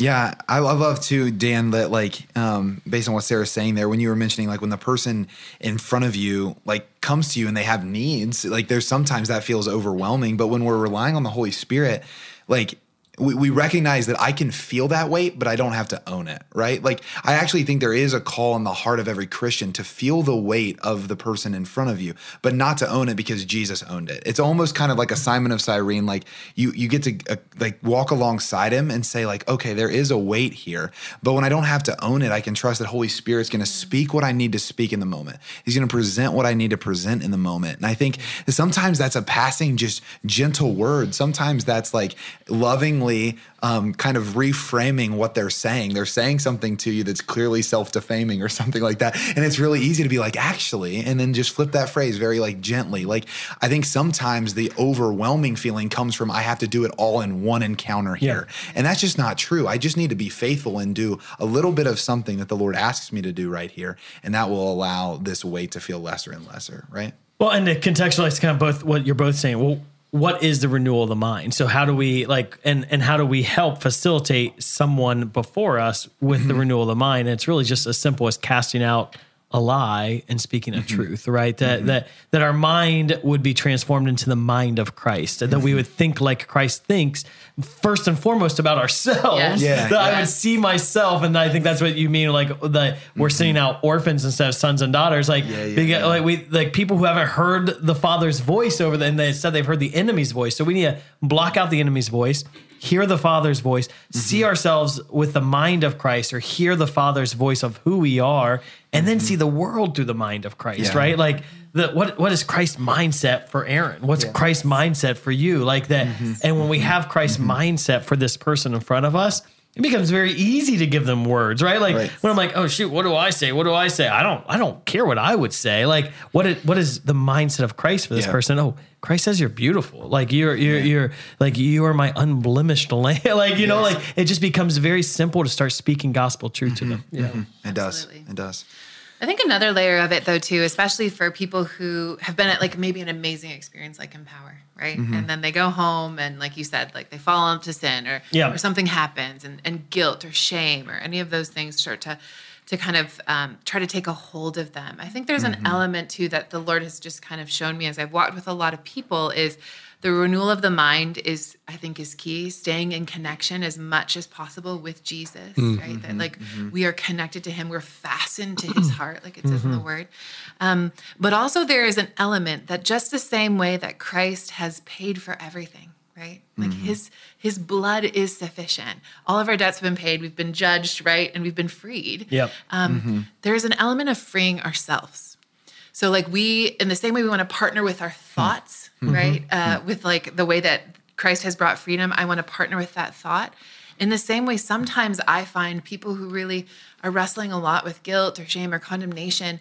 Speaker 9: Yeah, I, I love too, Dan, that like um, based on what Sarah's saying there, when you were mentioning like when the person in front of you like comes to you and they have needs, like there's sometimes that feels overwhelming. But when we're relying on the Holy Spirit, like we, we recognize that I can feel that weight, but I don't have to own it, right? Like I actually think there is a call in the heart of every Christian to feel the weight of the person in front of you, but not to own it because Jesus owned it. It's almost kind of like a Simon of Cyrene, like you you get to uh, like walk alongside him and say like, okay, there is a weight here, but when I don't have to own it, I can trust that Holy Spirit's going to speak what I need to speak in the moment. He's going to present what I need to present in the moment, and I think sometimes that's a passing, just gentle word. Sometimes that's like lovingly um, kind of reframing what they're saying. They're saying something to you that's clearly self defaming or [LAUGHS] something like that. And it's really easy to be like, actually, and then just flip that phrase very like gently. Like, I think sometimes the overwhelming feeling comes from, I have to do it all in one encounter here. And that's just not true. I just need to be faithful and do a little bit of something that the Lord asks me to do right here. And that will allow this weight to feel lesser and lesser, right?
Speaker 2: Well, and to contextualize kind of both what you're both saying. Well, what is the renewal of the mind? So how do we like and and how do we help facilitate someone before us with the mm-hmm. renewal of the mind? And it's really just as simple as casting out a lie and speaking a mm-hmm. truth, right? That mm-hmm. that that our mind would be transformed into the mind of Christ, and that we mm-hmm. would think like Christ thinks, first and foremost about ourselves.
Speaker 8: Yes.
Speaker 9: Yeah.
Speaker 2: that I would see myself, and I think that's what you mean, like that we're sending out orphans instead of sons and daughters, like
Speaker 9: yeah,
Speaker 2: because,
Speaker 9: yeah.
Speaker 2: like we like people who haven't heard the Father's voice over and they said they've heard the enemy's voice. So we need to block out the enemy's voice, hear the Father's voice, mm-hmm. see ourselves with the mind of Christ, or hear the Father's voice of who we are, and then see mm-hmm. the world through the mind of Christ,
Speaker 9: Yeah.
Speaker 2: right? Like the what what is Christ's mindset for Aaron? What's Christ's mindset for you? Like that, mm-hmm. and when we have Christ's mindset for this person in front of us. It becomes very easy to give them words, right? Like
Speaker 9: Right.
Speaker 2: when I'm like, oh shoot, what do I say? What do I say? I don't, I don't care what I would say. Like, what is, what is the mindset of Christ for this
Speaker 9: Yeah.
Speaker 2: person? Oh, Christ says you're beautiful. Like you're, you're, you're like you are my unblemished [LAUGHS] lamb. like you know, like it just becomes very simple to start speaking gospel truth to them. Mm-hmm. Yeah. Mm-hmm.
Speaker 9: It does.
Speaker 8: Absolutely.
Speaker 9: It does.
Speaker 8: I think another layer of it though too, especially for people who have been at like maybe an amazing experience like Empower, right? And then they go home and like you said, like they fall into sin or
Speaker 2: Yeah.
Speaker 8: or something happens and, and guilt or shame or any of those things start to to kind of um, try to take a hold of them. I think there's an element too that the Lord has just kind of shown me as I've walked with a lot of people is the renewal of the mind is i think is key. Staying in connection as much as possible with jesus mm-hmm. right? That mm-hmm. like mm-hmm. we are connected to him. We're fastened to his heart like it says in the word. Um, but also there is an element that just the same way that christ has paid for everything right? Like his his blood is sufficient. All of our debts have been paid. We've been judged right? And we've been freed.
Speaker 2: Yep.
Speaker 8: um, there's an element of freeing ourselves so like we, in the same way we want to partner with our hmm. thoughts, mm-hmm. right? Uh, mm-hmm. with like the way that Christ has brought freedom, I want to partner with that thought. In the same way, sometimes I find people who really are wrestling a lot with guilt or shame or condemnation.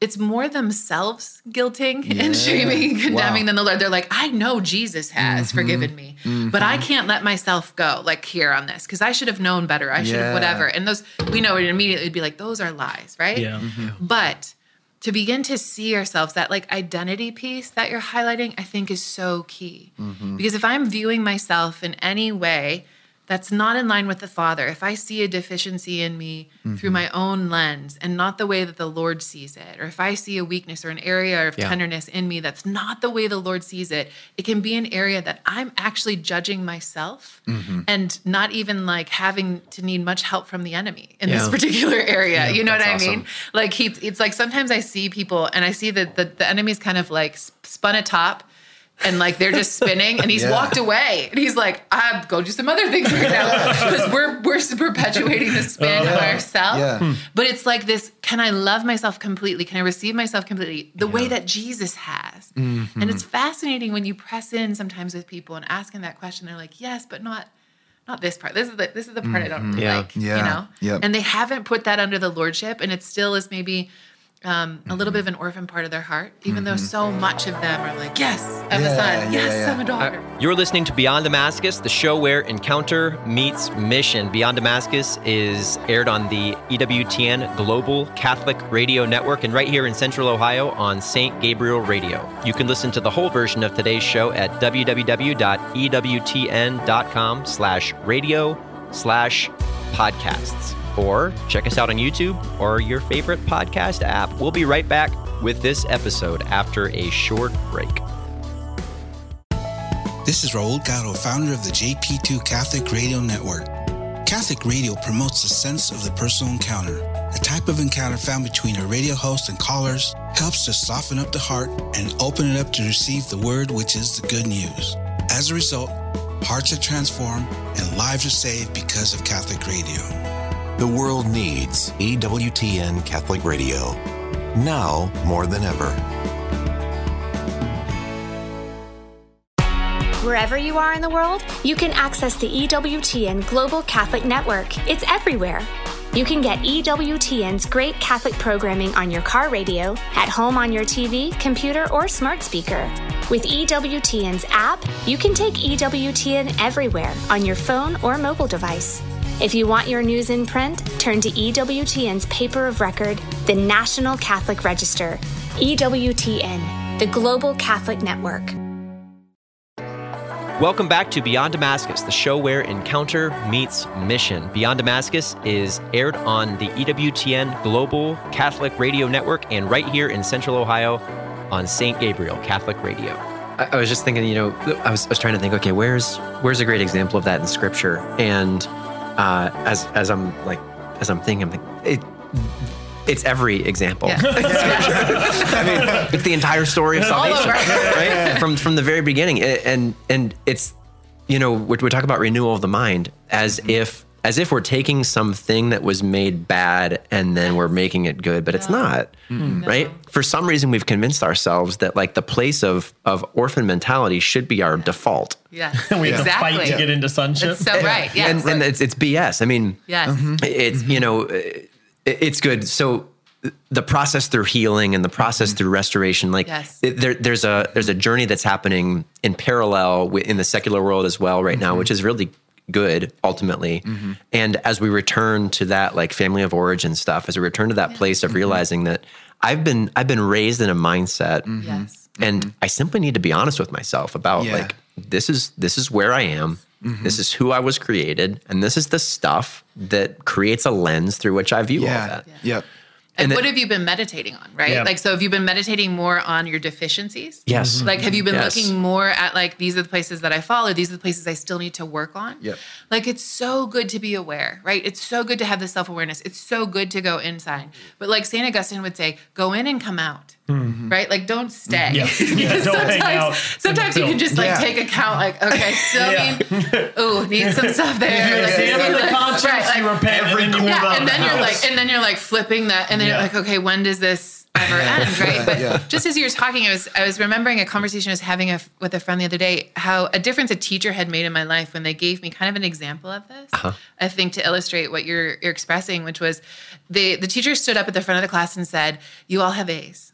Speaker 8: It's more themselves guilting [LAUGHS] and shaming and condemning
Speaker 9: Wow.
Speaker 8: than the Lord. They're like, I know Jesus has mm-hmm. forgiven me, but I can't let myself go like here on this because I should have known better. I should have
Speaker 9: Yeah.
Speaker 8: whatever. And those, we know it immediately would be like, those are lies, right?
Speaker 2: Yeah.
Speaker 8: But to begin to see ourselves, that like identity piece that you're highlighting, I think is so key. Mm-hmm. Because if I'm viewing myself in any way that's not in line with the Father, if I see a deficiency in me through
Speaker 1: Mm-hmm.
Speaker 8: my own lens and not the way that the Lord sees it, or if I see a weakness or an area of
Speaker 1: Yeah.
Speaker 8: tenderness in me that's not the way the Lord sees it, it can be an area that I'm actually judging myself
Speaker 1: Mm-hmm.
Speaker 8: and not even like having to need much help from the enemy in this particular [LAUGHS] area. you know what I
Speaker 1: that's
Speaker 8: mean? Like he, it's like sometimes I see people and I see that the, the enemy's kind of like spun a top and like they're just spinning and he's
Speaker 9: Yeah.
Speaker 8: walked away and he's like, I go do some other things right now [LAUGHS] because we're we're perpetuating the spin oh, of ourselves.
Speaker 9: Yeah. Hmm.
Speaker 8: But it's like this: Can I love myself completely? Can I receive myself completely the way that Jesus has? Mm-hmm. And it's fascinating when you press in sometimes with people and asking that question. They're like, yes, but not. Not this part. This is the this is the part I don't mm-hmm.
Speaker 1: Yeah.
Speaker 8: like.
Speaker 9: Yeah.
Speaker 8: You know?
Speaker 9: Yep.
Speaker 8: And they haven't put that under the lordship, and it still is maybe um, a little mm-hmm. bit of an orphan part of their heart, even though mm-hmm. so much of them are like, yes, I'm a son.
Speaker 9: yeah,
Speaker 8: Yes,
Speaker 9: yeah.
Speaker 8: I'm a daughter.
Speaker 1: Uh, you're listening to Beyond Damascus, the show where encounter meets mission. Beyond Damascus is aired on the EWTN Global Catholic Radio Network and right here in Central Ohio on St. Gabriel Radio. You can listen to the whole version of today's show at www.ewtn.com slash radio slash podcasts. Or check us out on YouTube or your favorite podcast app. We'll be right back with this episode after a short break.
Speaker 10: This is Raul Caro, founder of the JP2 Catholic Radio Network. Catholic radio promotes the sense of the personal encounter. A type of encounter found between a radio host and callers helps to soften up the heart and open it up to receive the word, which is the good news. As a result, hearts are transformed and lives are saved because of Catholic radio.
Speaker 11: The world needs EWTN Catholic Radio. Now more than ever.
Speaker 12: Wherever you are in the world, you can access the EWTN Global Catholic Network. It's everywhere. You can get EWTN's great Catholic programming on your car radio, at home on your TV, computer, or smart speaker. With EWTN's app, you can take EWTN everywhere on your phone or mobile device. If you want your news in print, turn to EWTN's paper of record, the National Catholic Register. EWTN, the Global Catholic Network.
Speaker 1: Welcome back to Beyond Damascus, the show where encounter meets mission. Beyond Damascus is aired on the EWTN Global Catholic Radio Network and right here in Central Ohio on St. Gabriel Catholic Radio. I, I was just thinking, you know, I was, I was trying to think, okay, where's where's a great example of that in Scripture? And uh, as as I'm like as I'm thinking, I'm thinking, it, it's every example. [LAUGHS] I mean, it's the entire story of salvation, [LAUGHS] right? From from the very beginning, and and it's you know we we talk about renewal of the mind as if as if we're taking something that was made bad and then we're making it good, but it's not, right? For some reason, we've convinced ourselves that like the place of of orphan mentality should be our default.
Speaker 8: Yeah, [LAUGHS]
Speaker 2: we have
Speaker 8: exactly.
Speaker 2: to fight to get into sonship.
Speaker 8: That's so right. Yeah.
Speaker 1: and, and it's it's BS. I mean,
Speaker 8: Yes. Mm-hmm.
Speaker 1: it's mm-hmm. you know it, it's good so the process through healing and the process mm-hmm. through restoration like
Speaker 8: Yes.
Speaker 1: it- there, there's a there's a journey that's happening in parallel in the secular world as well right now which is really good ultimately mm-hmm. and as we return to that like family of origin stuff as we return to that place of mm-hmm. realizing that i've been i've been raised in a mindset mm-hmm.
Speaker 8: Yes.
Speaker 1: and I simply need to be honest with myself about
Speaker 9: Yeah.
Speaker 1: like this is this is where I am. This is who I was created, and this is the stuff that creates a lens through which I view all
Speaker 9: Yeah.
Speaker 1: that.
Speaker 9: Yep.
Speaker 8: And,
Speaker 1: And
Speaker 8: what have you been meditating on, right?
Speaker 2: Yeah.
Speaker 8: Like, so have you been meditating more on your deficiencies?
Speaker 1: Yes. Mm-hmm.
Speaker 8: Like, have you been
Speaker 1: Yes.
Speaker 8: looking more at like these are the places that I fall, or these are the places I still need to work on?
Speaker 9: Yep.
Speaker 8: Like, it's so good to be aware, right? It's so good to have the self awareness. It's so good to go inside. Mm-hmm. But like Saint Augustine would say, go in and come out, Mm-hmm. right? Like, don't stay.
Speaker 2: Yeah. [LAUGHS] Yeah, don't hang
Speaker 8: sometimes,
Speaker 2: out
Speaker 8: sometimes you can just like
Speaker 9: Yeah.
Speaker 8: take account, like, okay, still
Speaker 2: Yeah.
Speaker 8: need, [LAUGHS] ooh, need some stuff there. like,
Speaker 2: Examine the
Speaker 8: like-
Speaker 2: conscience,
Speaker 8: right, like-
Speaker 2: you repent, and then you
Speaker 8: yeah, and then
Speaker 2: the
Speaker 8: you're
Speaker 2: house.
Speaker 8: like, and then you're like flipping that, and then
Speaker 2: Yeah.
Speaker 8: you're like, okay, when does this ever end, right? But
Speaker 9: Yeah.
Speaker 8: just as you were talking, I was I was remembering a conversation I was having a, with a friend the other day, how a difference a teacher had made in my life when they gave me kind of an example of this. Uh-huh. I think to illustrate what you're you're expressing, which was the the teacher stood up at the front of the class and said, "You all have A's.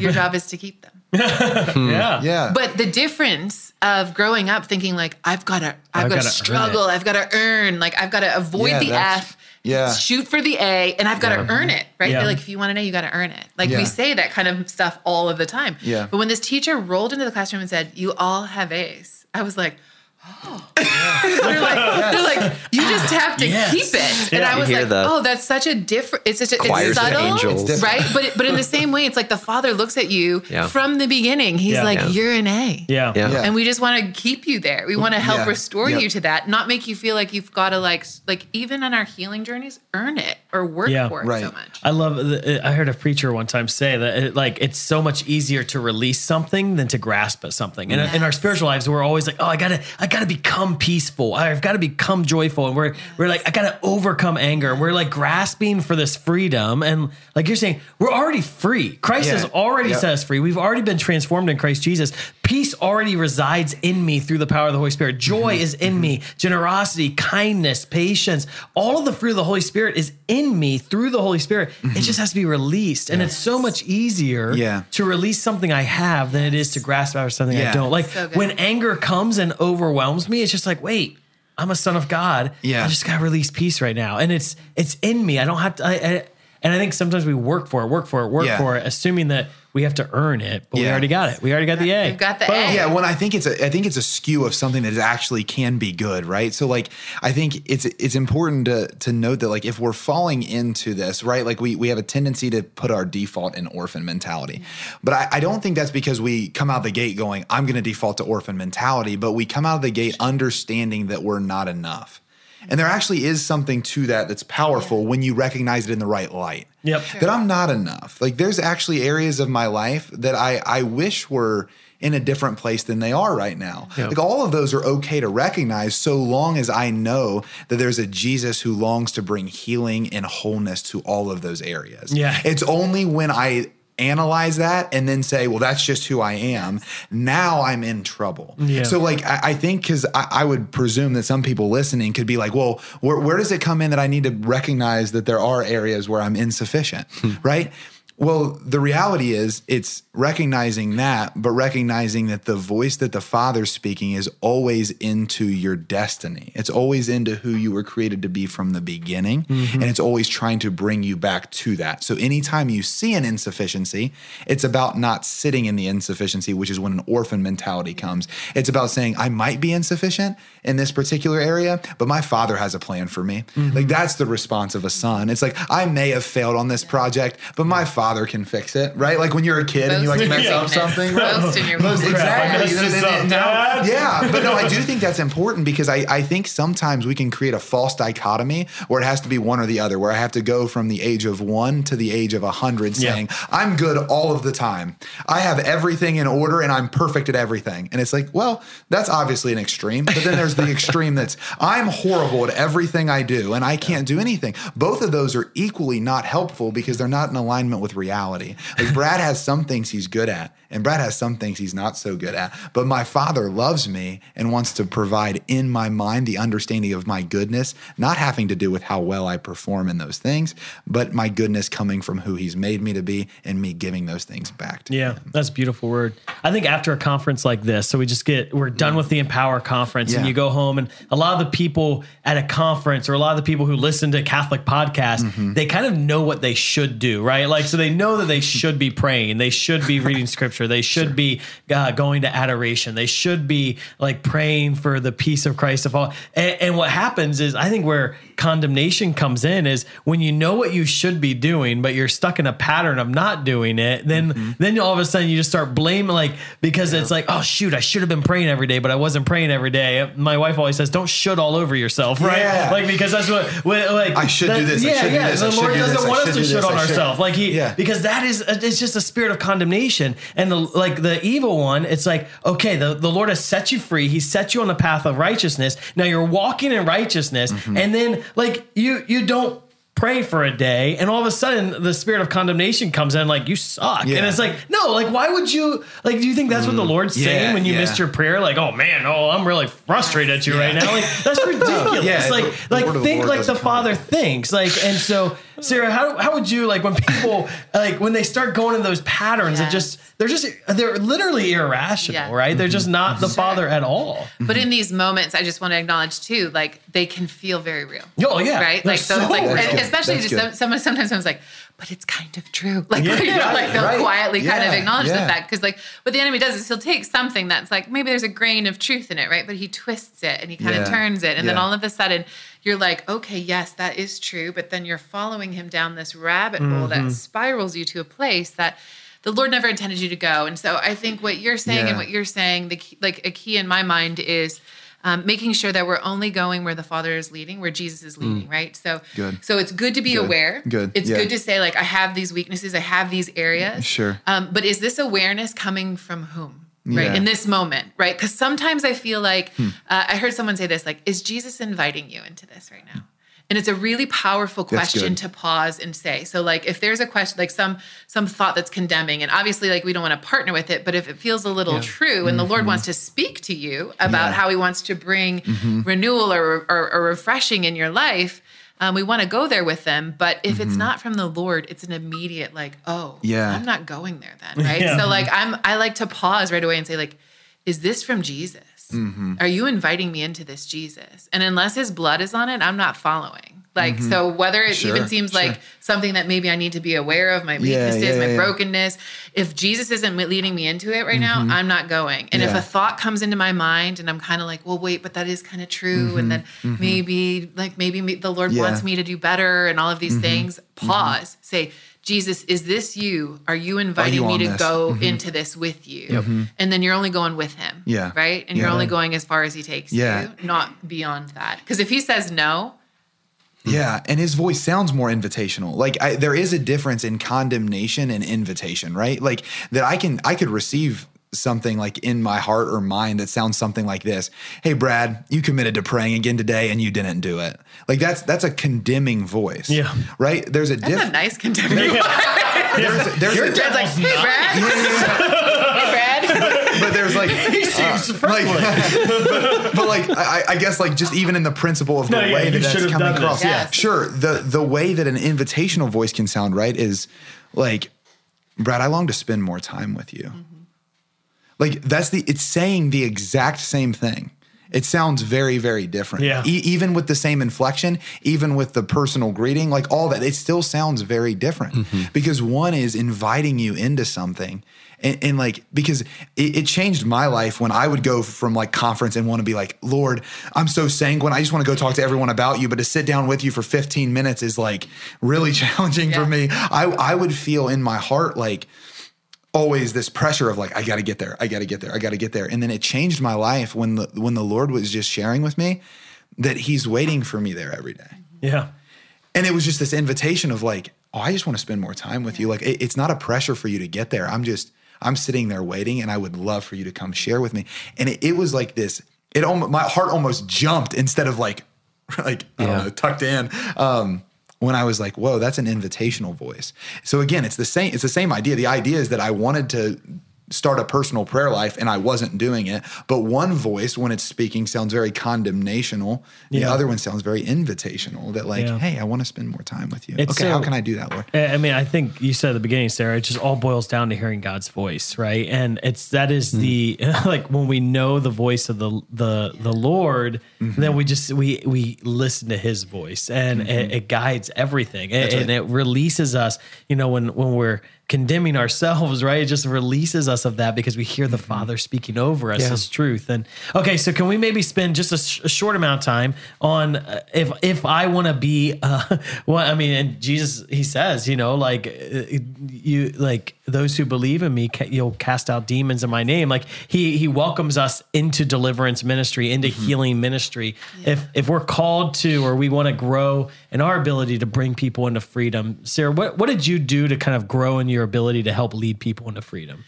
Speaker 8: Your [LAUGHS] job is to keep them."
Speaker 2: yeah.
Speaker 9: Yeah.
Speaker 8: But the difference of growing up thinking like I've got to I've,
Speaker 2: I've
Speaker 8: got to struggle, I've got to earn, like I've got to avoid
Speaker 9: Yeah,
Speaker 8: the F,
Speaker 9: yeah.
Speaker 8: shoot for the A, and I've got to earn it, right?
Speaker 2: Yeah.
Speaker 8: Like if you want to know, you got to earn it. Like
Speaker 9: Yeah.
Speaker 8: we say that kind of stuff all of the time.
Speaker 9: Yeah.
Speaker 8: But when this teacher rolled into the classroom and said, "You all have A's," I was like. [GASPS] they're like, they're like, you just have to
Speaker 2: Yes.
Speaker 8: keep it. And I was like, oh, that's such a different. It's such a it's subtle,
Speaker 1: angels. It's
Speaker 8: right? But it, but in the same way, it's like the Father looks at you
Speaker 1: Yeah.
Speaker 8: from the beginning. He's
Speaker 2: Yeah.
Speaker 8: like,
Speaker 1: Yeah.
Speaker 8: you're an A.
Speaker 2: Yeah.
Speaker 1: Yeah.
Speaker 9: Yeah.
Speaker 8: And we just want to keep you there. We want to help
Speaker 9: Yeah.
Speaker 8: restore
Speaker 9: Yep.
Speaker 8: you to that, not make you feel like you've got to like like even on our healing journeys, earn it or work
Speaker 2: Yeah.
Speaker 8: for it
Speaker 9: Right.
Speaker 8: so much.
Speaker 2: I love. The, I heard a preacher one time say that it, like it's so much easier to release something than to grasp at something. And in our spiritual lives, we're always like, oh, I gotta, I gotta become peaceful. I've got to become joyful. And we're we're like, I gotta overcome anger. And we're like grasping for this freedom. And like you're saying, we're already free. Christ
Speaker 9: Yeah.
Speaker 2: has already
Speaker 9: Yep.
Speaker 2: set us free. We've already been transformed in Christ Jesus. Peace already resides in me through the power of the Holy Spirit. Joy mm-hmm. is in me. Mm-hmm. Generosity, kindness, patience, all of the fruit of the Holy Spirit is in me through the Holy Spirit. It mm-hmm. just has to be released. And it's so much easier
Speaker 9: Yeah.
Speaker 2: to release something I have than it is to grasp after something I don't. Like
Speaker 8: So
Speaker 2: when anger comes and overwhelms me, it's just like, wait, I'm a son of God.
Speaker 9: Yeah.
Speaker 2: I just gotta release peace right now. And it's it's in me. I don't have to I, I and I think sometimes we work for it, work for it, work
Speaker 9: Yeah.
Speaker 2: for it, assuming that we have to earn it, but we already got it. We already got the A.
Speaker 8: We've got the
Speaker 2: Boom.
Speaker 8: A.
Speaker 9: Yeah, when I think it's a I think it's a skew of something that is actually can be good, right? So like I think it's it's important to to note that like if we're falling into this, right? Like we we have a tendency to put our default in orphan mentality. But I, I don't think that's because we come out the gate going, I'm gonna default to orphan mentality, but we come out of the gate understanding that we're not enough. And there actually is something to that that's powerful when you recognize it in the right light
Speaker 2: Yep.
Speaker 9: that I'm not enough. Like there's actually areas of my life that I I wish were in a different place than they are right now.
Speaker 2: Yeah.
Speaker 9: Like all of those are okay to recognize so long as I know that there's a Jesus who longs to bring healing and wholeness to all of those areas.
Speaker 2: Yeah.
Speaker 9: It's only when I analyze that and then say, well, that's just who I am. Now I'm in trouble.
Speaker 2: Yeah.
Speaker 9: So like I, I think because I, I would presume that some people listening could be like, well, where, where does it come in that I need to recognize that there are areas where I'm insufficient, hmm. right? Well, the reality is it's recognizing that, but recognizing that the voice that the Father's speaking is always into your destiny. It's always into who you were created to be from the beginning. Mm-hmm. And it's always trying to bring you back to that. So anytime you see an insufficiency, it's about not sitting in the insufficiency, which is when an orphan mentality comes. It's about saying, I might be insufficient in this particular area, but my father has a plan for me. Like mm-hmm. that's the response of a son. It's like, I may have failed on this project, but my father can fix it, right? Like when you're a kid and you like mess [LAUGHS] up something. right?
Speaker 8: Boast in your
Speaker 9: Most- Exactly.
Speaker 2: I messed
Speaker 9: You know,
Speaker 2: this
Speaker 9: then-
Speaker 2: up,
Speaker 9: then now- yeah, but no, I do think that's [LAUGHS] important because I, I think sometimes we can create a false dichotomy where it has to be one or the other, where I have to go from the age of one to the age of a hundred
Speaker 2: Yeah.
Speaker 9: saying, I'm good all of the time. I have everything in order and I'm perfect at everything. And it's like, well, that's obviously an extreme. But then there's the [LAUGHS] extreme that's I'm horrible at everything I do and I can't do anything. Both of those are equally not helpful because they're not in alignment with reality. Like Brad has some things he's good at and Brad has some things he's not so good at. But my father loves me and wants to provide in my mind the understanding of my goodness, not having to do with how well I perform in those things, but my goodness coming from who he's made me to be and me giving those things back to
Speaker 2: Yeah,
Speaker 9: him.
Speaker 2: Yeah, that's a beautiful word. I think after a conference like this, so we just get we're done with the Empower conference, and you go home, and a lot of the people at a conference, or a lot of the people who listen to Catholic podcasts,
Speaker 9: Mm-hmm.
Speaker 2: they kind of know what they should do, right? Like, so they know that they should be praying, they should be reading scripture, [LAUGHS] they should be uh, going to adoration, they should be like praying for the peace of Christ to fall. And, and what happens is, I think where condemnation comes in is when you know what you should be doing, but you're stuck in a pattern of not doing it. Then,
Speaker 9: Mm-hmm.
Speaker 2: then all of a sudden you just start blaming, like because it's like, oh shoot, I should have been praying every day, but I wasn't praying every day. My wife always says, "Don't shoot all over yourself," right?
Speaker 9: Yeah.
Speaker 2: Like because that's what, what like
Speaker 9: I should
Speaker 2: that-
Speaker 9: do this, I
Speaker 2: Yeah,
Speaker 9: should do
Speaker 2: yeah.
Speaker 9: this,
Speaker 2: the Lord
Speaker 9: do
Speaker 2: doesn't
Speaker 9: this,
Speaker 2: want us to shit on ourselves, like he
Speaker 9: Yeah.
Speaker 2: because that is it's just a spirit of condemnation and the like the evil one. It's like okay, the the Lord has set you free. He set you on the path of righteousness. Now you're walking in righteousness,
Speaker 9: Mm-hmm.
Speaker 2: and then like you you don't pray for a day and all of a sudden the spirit of condemnation comes in like you suck. And it's like no like why would you like do you think that's what the lord's
Speaker 9: Yeah,
Speaker 2: saying when you
Speaker 9: yeah.
Speaker 2: missed your prayer? Like oh man oh i'm really frustrated at you right now. Like that's [LAUGHS] ridiculous.
Speaker 9: Yeah,
Speaker 2: like like think
Speaker 9: Lord
Speaker 2: like the father thinks. Like and so Sarah, how, how would you like when people [LAUGHS] like when they start going in those patterns? It just they're just they're literally irrational,
Speaker 8: Yeah.
Speaker 2: right? They're mm-hmm. just not the
Speaker 8: Sure.
Speaker 2: father at all.
Speaker 8: But in these moments, I just want to acknowledge too, like they can feel very real.
Speaker 2: Oh, yeah.
Speaker 8: right.
Speaker 2: They're
Speaker 8: Like so,
Speaker 2: so
Speaker 8: it's like
Speaker 2: real.
Speaker 8: especially
Speaker 2: That's
Speaker 8: just
Speaker 2: good.
Speaker 8: some, someone sometimes someone's like, but it's kind of true. [LAUGHS] Like
Speaker 2: Yeah.
Speaker 8: you know, like they'll
Speaker 2: Right.
Speaker 8: quietly kind of acknowledge
Speaker 2: Yeah.
Speaker 8: the fact because like what the enemy does is he'll take something that's like maybe there's a grain of truth in it, right? But he twists it and he kind
Speaker 9: Yeah.
Speaker 8: of turns it, and then all of a sudden you're like, okay, yes, that is true, but then you're following him down this rabbit hole that
Speaker 9: Mhm.
Speaker 8: spirals you to a place that the Lord never intended you to go. And so I think what you're saying
Speaker 9: Yeah.
Speaker 8: and what you're saying, the key, like a key in my mind is um, making sure that we're only going where the Father is leading, where Jesus is leading, right? So,
Speaker 9: Good.
Speaker 8: so it's good to be
Speaker 9: Good.
Speaker 8: aware.
Speaker 9: Good.
Speaker 8: It's
Speaker 9: Yeah.
Speaker 8: good to say like I have these weaknesses, I have these areas.
Speaker 9: Sure.
Speaker 8: Um, but is this awareness coming from whom? Right
Speaker 9: Yeah.
Speaker 8: in this moment, right? Because sometimes I feel like
Speaker 9: Hmm.
Speaker 8: uh, I heard someone say this, like, "Is Jesus inviting you into this right now?" And it's a really powerful question to pause and say. So, like, if there's a question, like some some thought that's condemning, and obviously, like, we don't want to partner with it, but if it feels a little
Speaker 9: Yeah.
Speaker 8: true, and the Lord
Speaker 9: Mhm.
Speaker 8: wants to speak to you about
Speaker 9: Yeah.
Speaker 8: how He wants to bring
Speaker 9: Mhm.
Speaker 8: renewal or, or, or refreshing in your life, um, we want to go there with them. But if it's
Speaker 9: Mhm.
Speaker 8: not from the Lord, it's an immediate like, oh,
Speaker 9: Yeah.
Speaker 8: I'm not going there then, [LAUGHS] right?
Speaker 9: Yeah.
Speaker 8: So, like, I'm I like to pause right away and say, like, is this from Jesus?
Speaker 9: Mhm.
Speaker 8: Are you inviting me into this Jesus? And unless his blood is on it, I'm not following. Like,
Speaker 9: Mhm.
Speaker 8: so whether it
Speaker 9: Sure,
Speaker 8: even seems
Speaker 9: sure.
Speaker 8: like something that maybe I need to be aware of, my weaknesses,
Speaker 9: yeah,
Speaker 8: my
Speaker 9: yeah.
Speaker 8: brokenness, if Jesus isn't leading me into it right now,
Speaker 9: Mhm.
Speaker 8: I'm not going. And if a thought comes into my mind and I'm kind of like, well, wait, but that is kind of true. And then
Speaker 9: mhm.
Speaker 8: maybe, like, maybe the Lord
Speaker 9: Yeah.
Speaker 8: wants me to do better and all of these
Speaker 9: Mhm,
Speaker 8: things, pause, say, Jesus, is this you? Are you inviting
Speaker 9: you
Speaker 8: me to
Speaker 9: this?
Speaker 8: go
Speaker 9: Mhm.
Speaker 8: into this with you?
Speaker 9: Mhm.
Speaker 8: And then you're only going with him.
Speaker 9: Yeah.
Speaker 8: Right? And you're only going as far as he takes
Speaker 9: Yeah.
Speaker 8: you, not beyond that. Because if he says no,
Speaker 9: Yeah, and his voice sounds more invitational. Like I, there is a difference in condemnation and invitation, right? Like that I can I could receive something like in my heart or mind that sounds something like this. Hey Brad, you committed to praying again today and you didn't do it. Like that's that's a condemning voice. Yeah. Right? There's a
Speaker 8: that's a nice condemning. [LAUGHS]
Speaker 9: There's there's
Speaker 8: Your
Speaker 9: a,
Speaker 8: dad's like, hey, Brad. hey, Brad. [LAUGHS]
Speaker 9: but there's like [LAUGHS]
Speaker 2: He seems
Speaker 9: uh, like, but, but like I, I guess like just even in the principle of the
Speaker 2: No,
Speaker 9: way
Speaker 2: you
Speaker 9: that that's coming across.
Speaker 2: yes.
Speaker 9: Sure, the the way that an invitational voice can sound right is like, Brad, I long to spend more time with you. Like that's the it's saying the exact same thing. It sounds very, very different.
Speaker 2: Yeah.
Speaker 9: E- even with the same inflection, even with the personal greeting, like all that, it still sounds very different mm-hmm. because one is inviting you into something. And, and like, because it, it changed my life when I would go from like conference and want to be like, Lord, I'm so sanguine. I just want to go talk to everyone about you. But to sit down with you for 15 minutes is like really [LAUGHS] challenging for me. I, I would feel in my heart like, always this pressure of like I got to get there, I got to get there, I got to get there. And then it changed my life when the when the Lord was just sharing with me that he's waiting for me there every day.
Speaker 2: Yeah.
Speaker 9: And it was just this invitation of like, oh, I just want to spend more time with you. Like it- it's not a pressure for you to get there. I'm just I'm sitting there waiting and I would love for you to come share with me. And it, it was like this it almost my heart almost jumped instead of like [LAUGHS] like I don't know, tucked in. Um when I was like, whoa, that's an invitational voice. So again, it's the same, it's the same idea. The idea is that I wanted to start a personal prayer life and I wasn't doing it. But one voice, when it's speaking, sounds very condemnational. The
Speaker 2: Yeah.
Speaker 9: other one sounds very invitational that, like,
Speaker 2: Yeah.
Speaker 9: hey, I want to spend more time with you.
Speaker 2: It's
Speaker 9: okay, how can I do that, Lord?
Speaker 2: I mean, I think you said at the beginning, Sarah, it just all boils down to hearing God's voice, right? And it's that is mm-hmm. the [LAUGHS] like when we know the voice of the the the Lord, mm-hmm. then we just we we listen to His voice, and mm-hmm. it, it guides everything,
Speaker 9: right.
Speaker 2: and it releases us. You know, when when we're condemning ourselves, right? It just releases us of that because we hear the Father speaking over us
Speaker 3: Yeah.
Speaker 2: His truth. And okay, so can we maybe spend just a, sh- a short amount of time on uh, if if I want to be, uh, [LAUGHS] well, I mean, and Jesus, He says, you know, like uh, you like those who believe in me, you'll cast out demons in my name. Like He He welcomes us into deliverance ministry, into healing ministry. If if we're called to, or we want to grow in our ability to bring people into freedom, Sarah, what what did you do to kind of grow in your ability to help lead people into freedom?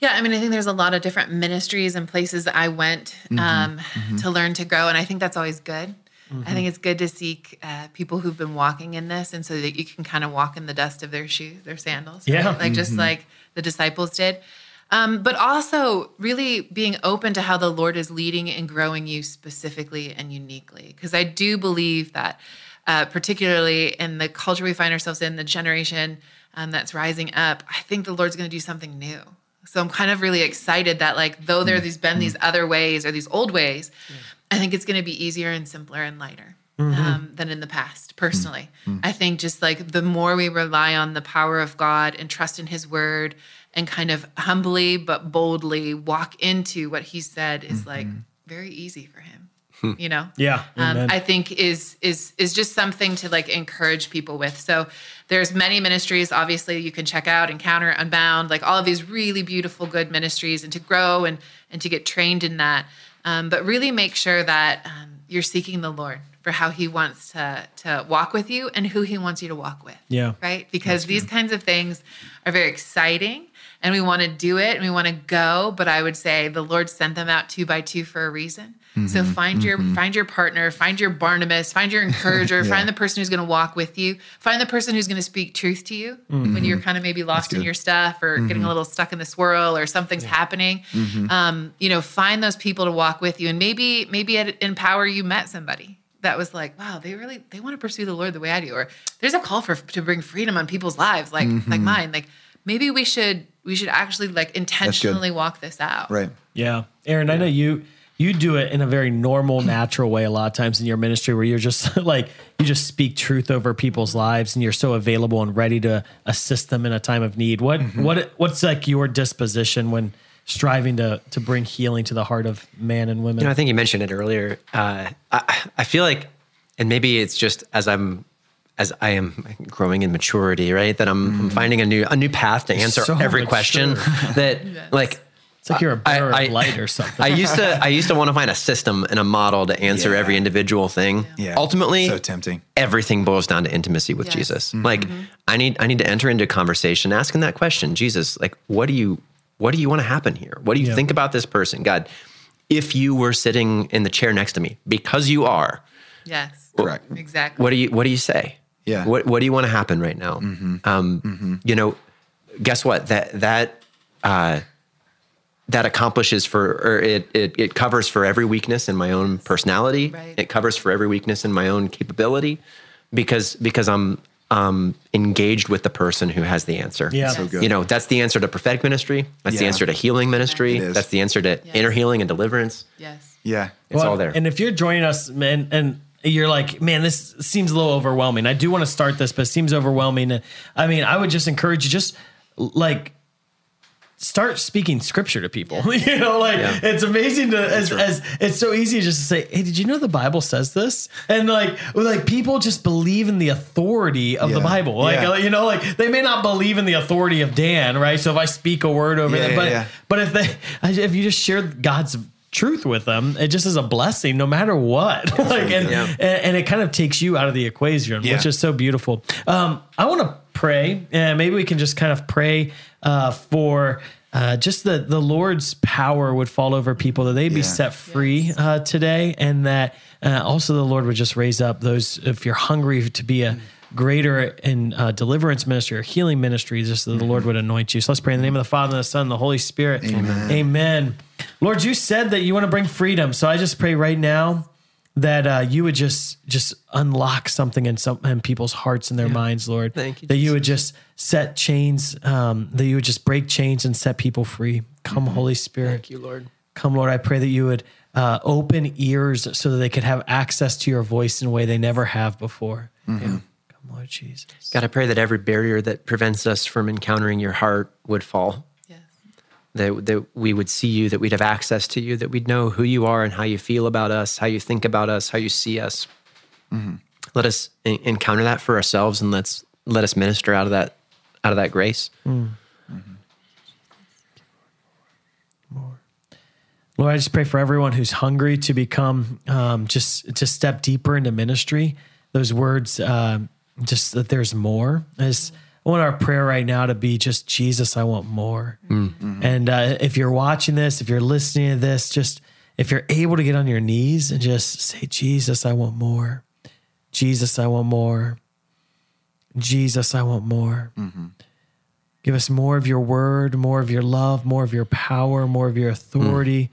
Speaker 8: Yeah, I mean, I think there's a lot of different ministries and places that I went
Speaker 2: Mhm,
Speaker 8: um,
Speaker 2: mhm.
Speaker 8: to learn to grow, and I think that's always good. I
Speaker 2: Mhm.
Speaker 8: think it's good to seek uh, people who've been walking in this, and so that you can kind of walk in the dust of their shoes, their sandals, right?
Speaker 2: Yeah.
Speaker 8: like just
Speaker 2: Mhm.
Speaker 8: like the disciples did. Um, but also really being open to how the Lord is leading and growing you specifically and uniquely, because I do believe that uh, particularly in the culture we find ourselves in, the generation um, that's rising up, I think the Lord's going to do something new. So I'm kind of really excited that like though there has been these other ways or these old ways, I think it's going to be easier and simpler and lighter um, than in the past. Personally, I think just like the more we rely on the power of God and trust in His Word and kind of humbly but boldly walk into what He said is like very easy for Him. You know,
Speaker 2: Yeah.
Speaker 8: um, I think is is is just something to like encourage people with. So there's many ministries. Obviously, you can check out Encounter, Unbound, like all of these really beautiful, good ministries, and to grow and and to get trained in that. Um, but really make sure that um, you're seeking the Lord for how He wants to to walk with you and who He wants you to walk with.
Speaker 2: Yeah.
Speaker 8: Right. Because these kinds of things are very exciting. And we want to do it and we want to go, but I would say the Lord sent them out two by two for a reason. So find your find your partner, find your Barnabas, find your [LAUGHS] encourager, find the person who's going to walk with you, find the person who's going to speak truth to you when you're kind of maybe lost in your stuff or getting a little stuck in the swirl or something's happening. Um, you know, find those people to walk with you, and maybe maybe at Empower you met somebody that was like, wow, they really they want to pursue the Lord the way I do, or there's a call for to bring freedom on people's lives, like like mine. Like maybe we should we should actually like intentionally walk this out.
Speaker 9: Right.
Speaker 2: Yeah. Aaron, I know you you do it in a very normal, natural way a lot of times in your ministry where you're just [LAUGHS] like you just speak truth over people's lives and you're so available and ready to assist them in a time of need. What what what's like your disposition when striving to to bring healing to the heart of man and women?
Speaker 1: You know, I think you mentioned it earlier. Uh, I, I feel like, and maybe it's just as I'm, as I am growing in maturity, right? That I'm, I'm finding a new a new path to answer
Speaker 2: so
Speaker 1: every
Speaker 2: mature.
Speaker 1: question. [LAUGHS] That like
Speaker 2: it's like you're a bearer
Speaker 1: I-
Speaker 2: of light or something.
Speaker 1: I used to I used to want to find a system and a model to answer
Speaker 9: Yeah.
Speaker 1: every individual thing.
Speaker 9: Yeah.
Speaker 1: Ultimately,
Speaker 9: So tempting.
Speaker 1: everything boils down to intimacy with
Speaker 8: Yes.
Speaker 1: Jesus. Like I need I need to enter into conversation asking that question, Jesus, like what do you what do you want to happen here? What do you
Speaker 2: Yeah.
Speaker 1: think about this person? God, if you were sitting in the chair next to me because you are,
Speaker 8: Yes.
Speaker 9: Correct.
Speaker 8: Exactly.
Speaker 1: what do you what do you say?
Speaker 9: Yeah.
Speaker 1: What what do you want to happen right now? Um, You know, guess what? That that uh, that accomplishes for or it, it it covers for every weakness in my own personality.
Speaker 8: Right.
Speaker 1: It covers for every weakness in my own capability because because I'm um engaged with the person who has the answer.
Speaker 2: Yeah.
Speaker 9: So good.
Speaker 1: You know, that's the answer to prophetic ministry. That's the answer to healing ministry. That's the answer to inner healing and deliverance.
Speaker 8: Yes.
Speaker 9: Yeah.
Speaker 1: It's all there.
Speaker 2: And if you're joining us, man, and you're like, man, this seems a little overwhelming. I do want to start this, but it seems overwhelming. I mean, I would just encourage you, just like start speaking scripture to people. [LAUGHS] you know, like
Speaker 1: Yeah.
Speaker 2: it's amazing to as, as it's so easy just to say, hey, did you know the Bible says this? And like, like people just believe in the authority of the Bible. Like,
Speaker 9: Yeah.
Speaker 2: you know, like they may not believe in the authority of Dan, right? So if I speak a word over
Speaker 9: Yeah,
Speaker 2: them,
Speaker 9: yeah,
Speaker 2: but
Speaker 9: yeah.
Speaker 2: but if they if you just share God's truth with them, it just is a blessing no matter what. [LAUGHS] like and,
Speaker 1: Yeah.
Speaker 2: and and it kind of takes you out of the equation,
Speaker 9: Yeah.
Speaker 2: which is so beautiful. Um, I want to pray, and maybe we can just kind of pray uh, for. Uh, just that the Lord's power would fall over people, that they'd be
Speaker 9: Yeah.
Speaker 2: set free uh, today, and that uh, also the Lord would just raise up those. If you're hungry to be a greater in uh, deliverance ministry or healing ministry, just that the Lord would anoint you. So let's pray in the name of the Father, and the Son, and the Holy Spirit. Amen. Amen. Lord, you said that you want to bring freedom, so I just pray right now that uh, you would just just unlock something in some in people's hearts and their minds, Lord.
Speaker 1: Thank you,
Speaker 2: That you would just set chains, um, that you would just break chains and set people free. Come, Holy Spirit.
Speaker 1: Thank you, Lord.
Speaker 2: Come, Lord. I pray that you would uh, open ears so that they could have access to your voice in a way they never have before. Yeah. Come, Lord Jesus.
Speaker 1: God, I pray that every barrier that prevents us from encountering your heart would fall.
Speaker 8: Yes.
Speaker 1: That, that we would see you, that we'd have access to you, that we'd know who you are and how you feel about us, how you think about us, how you see us. Let us en- encounter that for ourselves, and let's let us minister out of that out of that grace.
Speaker 2: Lord, I just pray for everyone who's hungry to become, um, just to step deeper into ministry. Those words, um, just that there's more. I, just, I want our prayer right now to be just Jesus. I want more. Mm. And uh, if you're watching this, if you're listening to this, just if you're able to get on your knees and just say, Jesus, I want more. Jesus, I want more. Jesus, I want more. Mm-hmm. Give us more of your word, more of your love, more of your power, more of your authority.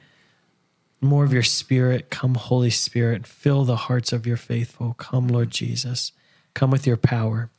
Speaker 2: Mm. more of your spirit. Come, Holy Spirit, fill the hearts of your faithful. Come, Lord Jesus. Come with your power.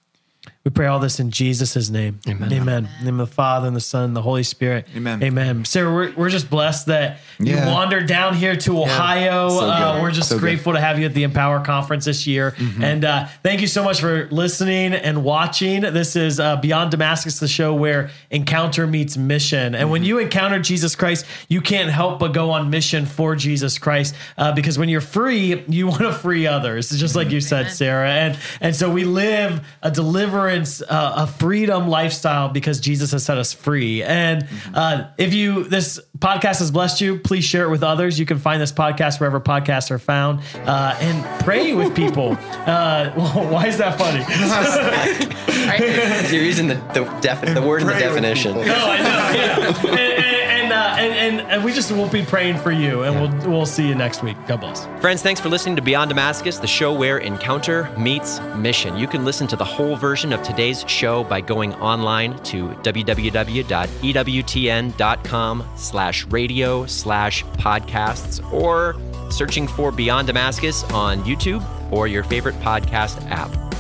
Speaker 2: We pray all this in Jesus' name. Amen. Amen. In the name of the Father and the Son and the Holy Spirit.
Speaker 9: Amen.
Speaker 2: Amen. Sarah, we're, we're just blessed that
Speaker 9: Yeah.
Speaker 2: you wandered down here to Ohio.
Speaker 9: So
Speaker 2: uh, we're just
Speaker 9: So good.
Speaker 2: grateful to have you at the Empower Conference this year. And uh, thank you so much for listening and watching. This is uh, Beyond Damascus, the show where encounter meets mission. And when you encounter Jesus Christ, you can't help but go on mission for Jesus Christ uh, because when you're free, you [LAUGHS] want to free others. Just like you said, Sarah. And and so we live a deliverance, uh, a freedom lifestyle because Jesus has set us free. And uh, if you this podcast has blessed you, please share it with others. You can find this podcast wherever podcasts are found, uh, and pray with people. [LAUGHS] Uh, [LAUGHS] why is that funny? [LAUGHS]
Speaker 1: You're using the the, defi- the word in the definition.
Speaker 2: No, I know. Yeah, and and, and, and and we just will be praying for you, and we'll we'll see you next week. God bless.
Speaker 1: Friends, thanks for listening to Beyond Damascus, the show where encounter meets mission. You can listen to the whole version of today's show by going online to www.ewtn.com slash radio slash podcasts or searching for Beyond Damascus on YouTube or your favorite podcast app.